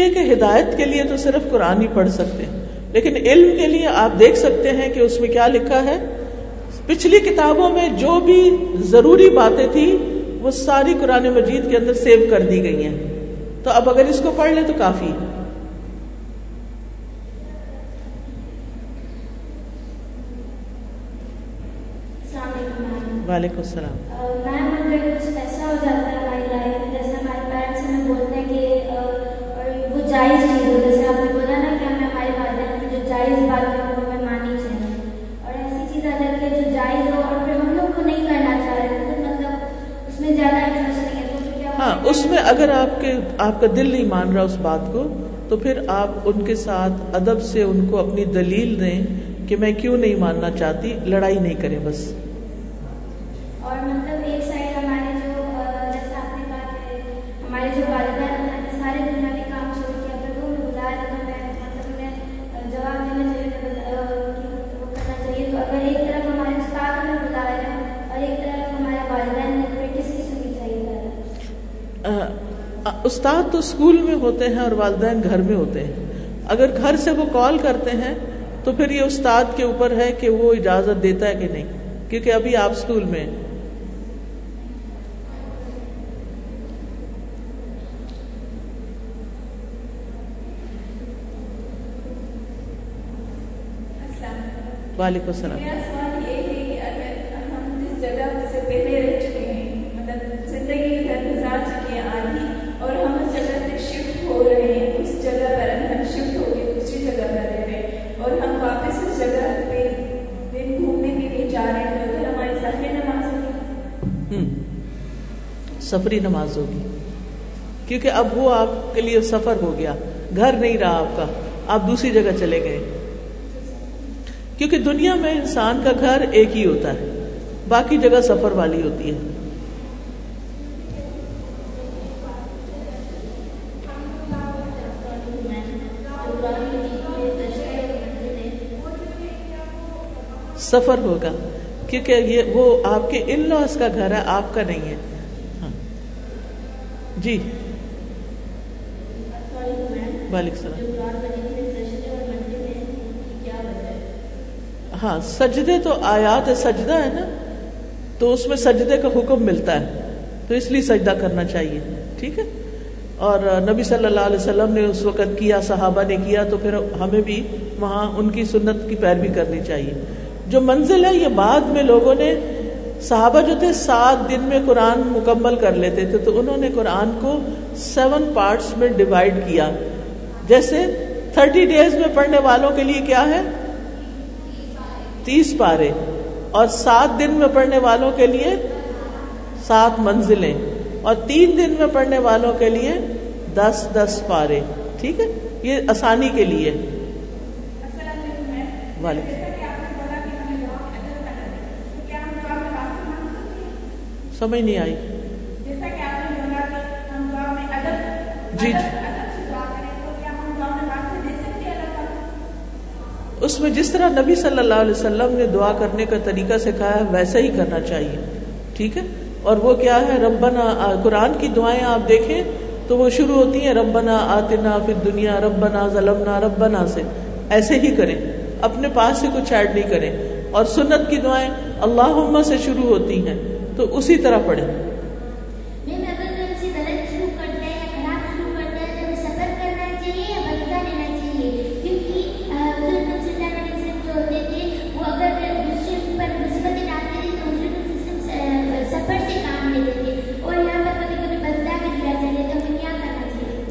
یہ کہ ہدایت کے لیے تو صرف قرآن ہی پڑھ سکتے ہیں۔ لیکن علم کے لیے آپ دیکھ سکتے ہیں کہ اس میں کیا لکھا ہے۔ پچھلی کتابوں میں جو بھی ضروری باتیں تھی وہ ساری قرآن مجید کے اندر سیو کر دی گئی ہیں۔ تو اب اگر اس کو پڑھ لیں تو کافی وعلیکم السلام۔ اس میں اگر آپ کے آپ کا دل نہیں مان رہا اس بات کو، تو پھر آپ ان کے ساتھ ادب سے ان کو اپنی دلیل دیں کہ میں کیوں نہیں ماننا چاہتی، لڑائی نہیں کریں بس۔ استاد تو اسکول میں ہوتے ہیں اور والدین گھر میں ہوتے ہیں۔ اگر گھر سے وہ کال کرتے ہیں تو پھر یہ استاد کے اوپر ہے کہ وہ اجازت دیتا ہے کہ نہیں، کیونکہ ابھی آپ اسکول میں ہیں۔ وعلیکم السلام۔ سفری نماز ہوگی۔ کیونکہ اب وہ آپ کے لیے سفر ہو گیا۔ گھر نہیں رہا آپ کا۔ آپ دوسری جگہ چلے گئے۔ کیونکہ دنیا میں انسان کا گھر ایک ہی ہوتا ہے۔ باقی جگہ سفر والی ہوتی ہے۔ سفر ہوگا۔ کیونکہ یہ وہ آپ کے ان لاس کا گھر ہے، آپ کا نہیں ہے۔ جی۔ وعلیکم السلام۔ ہاں سجدے تو آیات سجدہ ہے نا؟ تو اس میں سجدے کا حکم ملتا ہے۔ تو اس لیے سجدہ کرنا چاہیے۔ ٹھیک ہے؟ اور نبی صلی اللہ علیہ وسلم نے اس وقت کیا صحابہ نے کیا تو پھر ہمیں بھی وہاں ان کی سنت کی پیروی کرنی چاہیے۔ جو منزل ہے یہ بعد میں لوگوں نے صحابہ جو تھے سات دن میں قرآن مکمل کر لیتے تھے تو انہوں نے قرآن کو سیون پارٹس میں ڈیوائڈ کیا۔ جیسے تھرٹی ڈیز میں پڑھنے والوں کے لیے کیا ہے؟ تیس پارے۔ اور سات دن میں پڑھنے والوں کے لیے سات منزلیں۔ اور تین دن میں پڑھنے والوں کے لیے دس دس پارے۔ ٹھیک ہے؟ یہ آسانی کے لیے۔ وعلیکم۔ سمجھ نہیں آئی۔ جی جی۔ اس میں جس طرح نبی صلی اللہ علیہ وسلم نے دعا کرنے کا طریقہ سکھایا ہے ویسا ہی کرنا چاہیے۔ ٹھیک ہے؟ اور وہ کیا ہے؟ ربنا قرآن کی دعائیں آپ دیکھیں تو وہ شروع ہوتی ہیں ربنا آتنا پھر دنیا ربنا ظلمنا ربنا سے۔ ایسے ہی کریں۔ اپنے پاس سے کچھ ایڈ نہیں کریں۔ اور سنت کی دعائیں اللہ سے شروع ہوتی ہیں۔ تو اسی طرح پڑھیں۔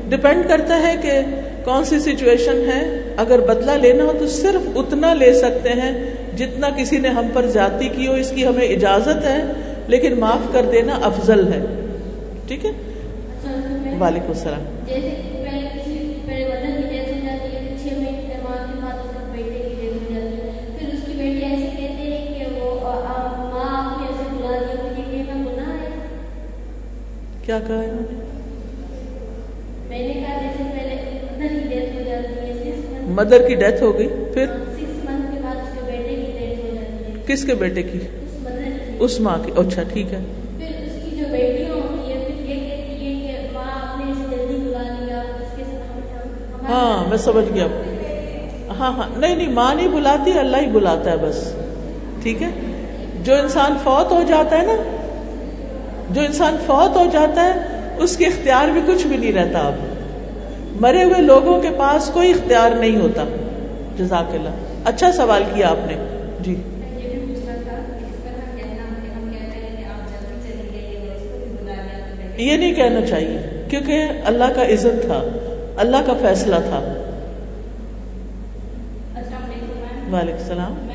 ڈپینڈ کرتا ہے کہ کون سی سچویشن ہے۔ اگر بدلہ لینا ہو تو صرف اتنا لے سکتے ہیں جتنا کسی نے ہم پر زیادتی کی ہو اس کی ہمیں اجازت ہے۔ لیکن معاف کر دینا افضل ہے۔ ٹھیک ہے؟ وعلیکم السلام۔ کیا کہا ہے؟ مدر کی ڈیتھ ہو گئی پھر؟ کس کے بیٹے کی؟ اس ماں کی اچھا ٹھیک ہے۔ ہاں میں سمجھ گیا۔ ہاں ہاں نہیں نہیں ماں نہیں بلاتی اللہ ہی بلاتا ہے بس۔ ٹھیک ہے؟ جو انسان فوت ہو جاتا ہے نا جو انسان فوت ہو جاتا ہے اس کے اختیار بھی کچھ بھی نہیں رہتا اب۔ مرے ہوئے لوگوں کے پاس کوئی اختیار نہیں ہوتا۔ جزاک اللہ۔ اچھا سوال کیا آپ نے۔ یہ نہیں کہنا چاہیے کیونکہ اللہ کا عزت تھا، اللہ کا فیصلہ تھا۔ وعلیکم السلام۔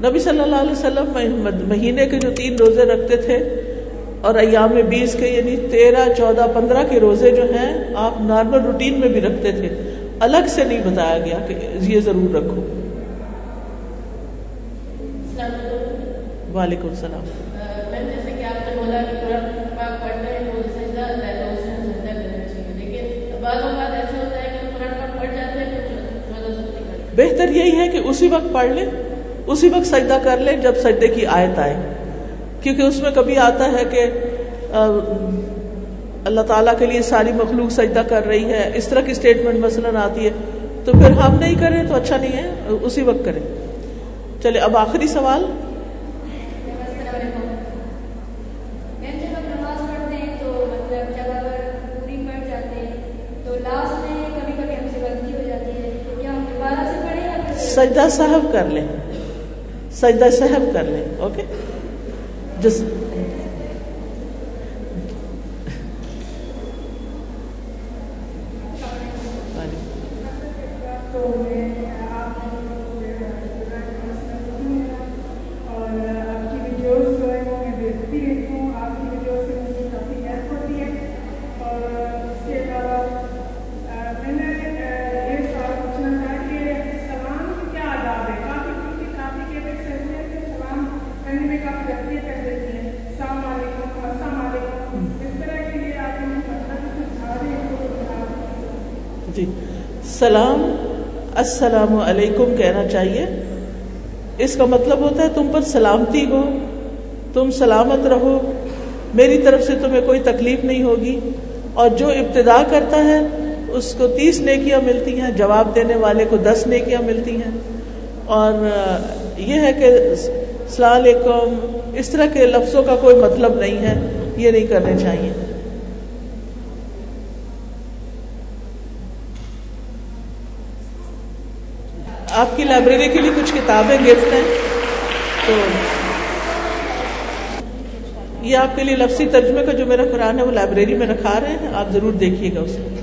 نبی صلی اللہ علیہ وسلم مہینے کے جو تین روزے رکھتے تھے اور ایام بیس کے یعنی تیرہ چودہ پندرہ کے روزے جو ہیں آپ نارمل روٹین میں بھی رکھتے تھے۔ الگ سے نہیں بتایا گیا کہ یہ ضرور رکھو۔ وعلیکم السلام۔ بہتر یہی ہے کہ اسی وقت پڑھ لیں اسی وقت سجدہ کر لیں جب سجدے کی آیت آئے۔ کیونکہ اس میں کبھی آتا ہے کہ اللہ تعالیٰ کے لیے ساری مخلوق سجدہ کر رہی ہے، اس طرح کی اسٹیٹمنٹ مثلاً آتی ہے، تو پھر ہم نہیں کریں تو اچھا نہیں ہے، اسی وقت کریں۔ چلے، اب آخری سوال۔ سجدہ صاحب کر لیں۔ سجدہ صاحب کر لیں، اوکے؟ جس السلام علیکم کہنا چاہیے۔ اس کا مطلب ہوتا ہے تم پر سلامتی ہو، تم سلامت رہو۔ میری طرف سے تمہیں کوئی تکلیف نہیں ہوگی۔ اور جو ابتدا کرتا ہے، اس کو تیس نیکیاں ملتی ہیں، جواب دینے والے کو دس نیکیاں ملتی ہیں۔ اور یہ ہے کہ السلام علیکم، اس طرح کے لفظوں کا کوئی مطلب نہیں ہے، یہ نہیں کرنے چاہیے۔ آپ کی لائبریری کے لیے کچھ کتابیں گفٹ ہیں؟ تو یہ آپ کے لیے لفظی ترجمے کا جو میرا قرآن ہے وہ لائبریری میں رکھا رہے ہیں، آپ ضرور دیکھیے گا اسے۔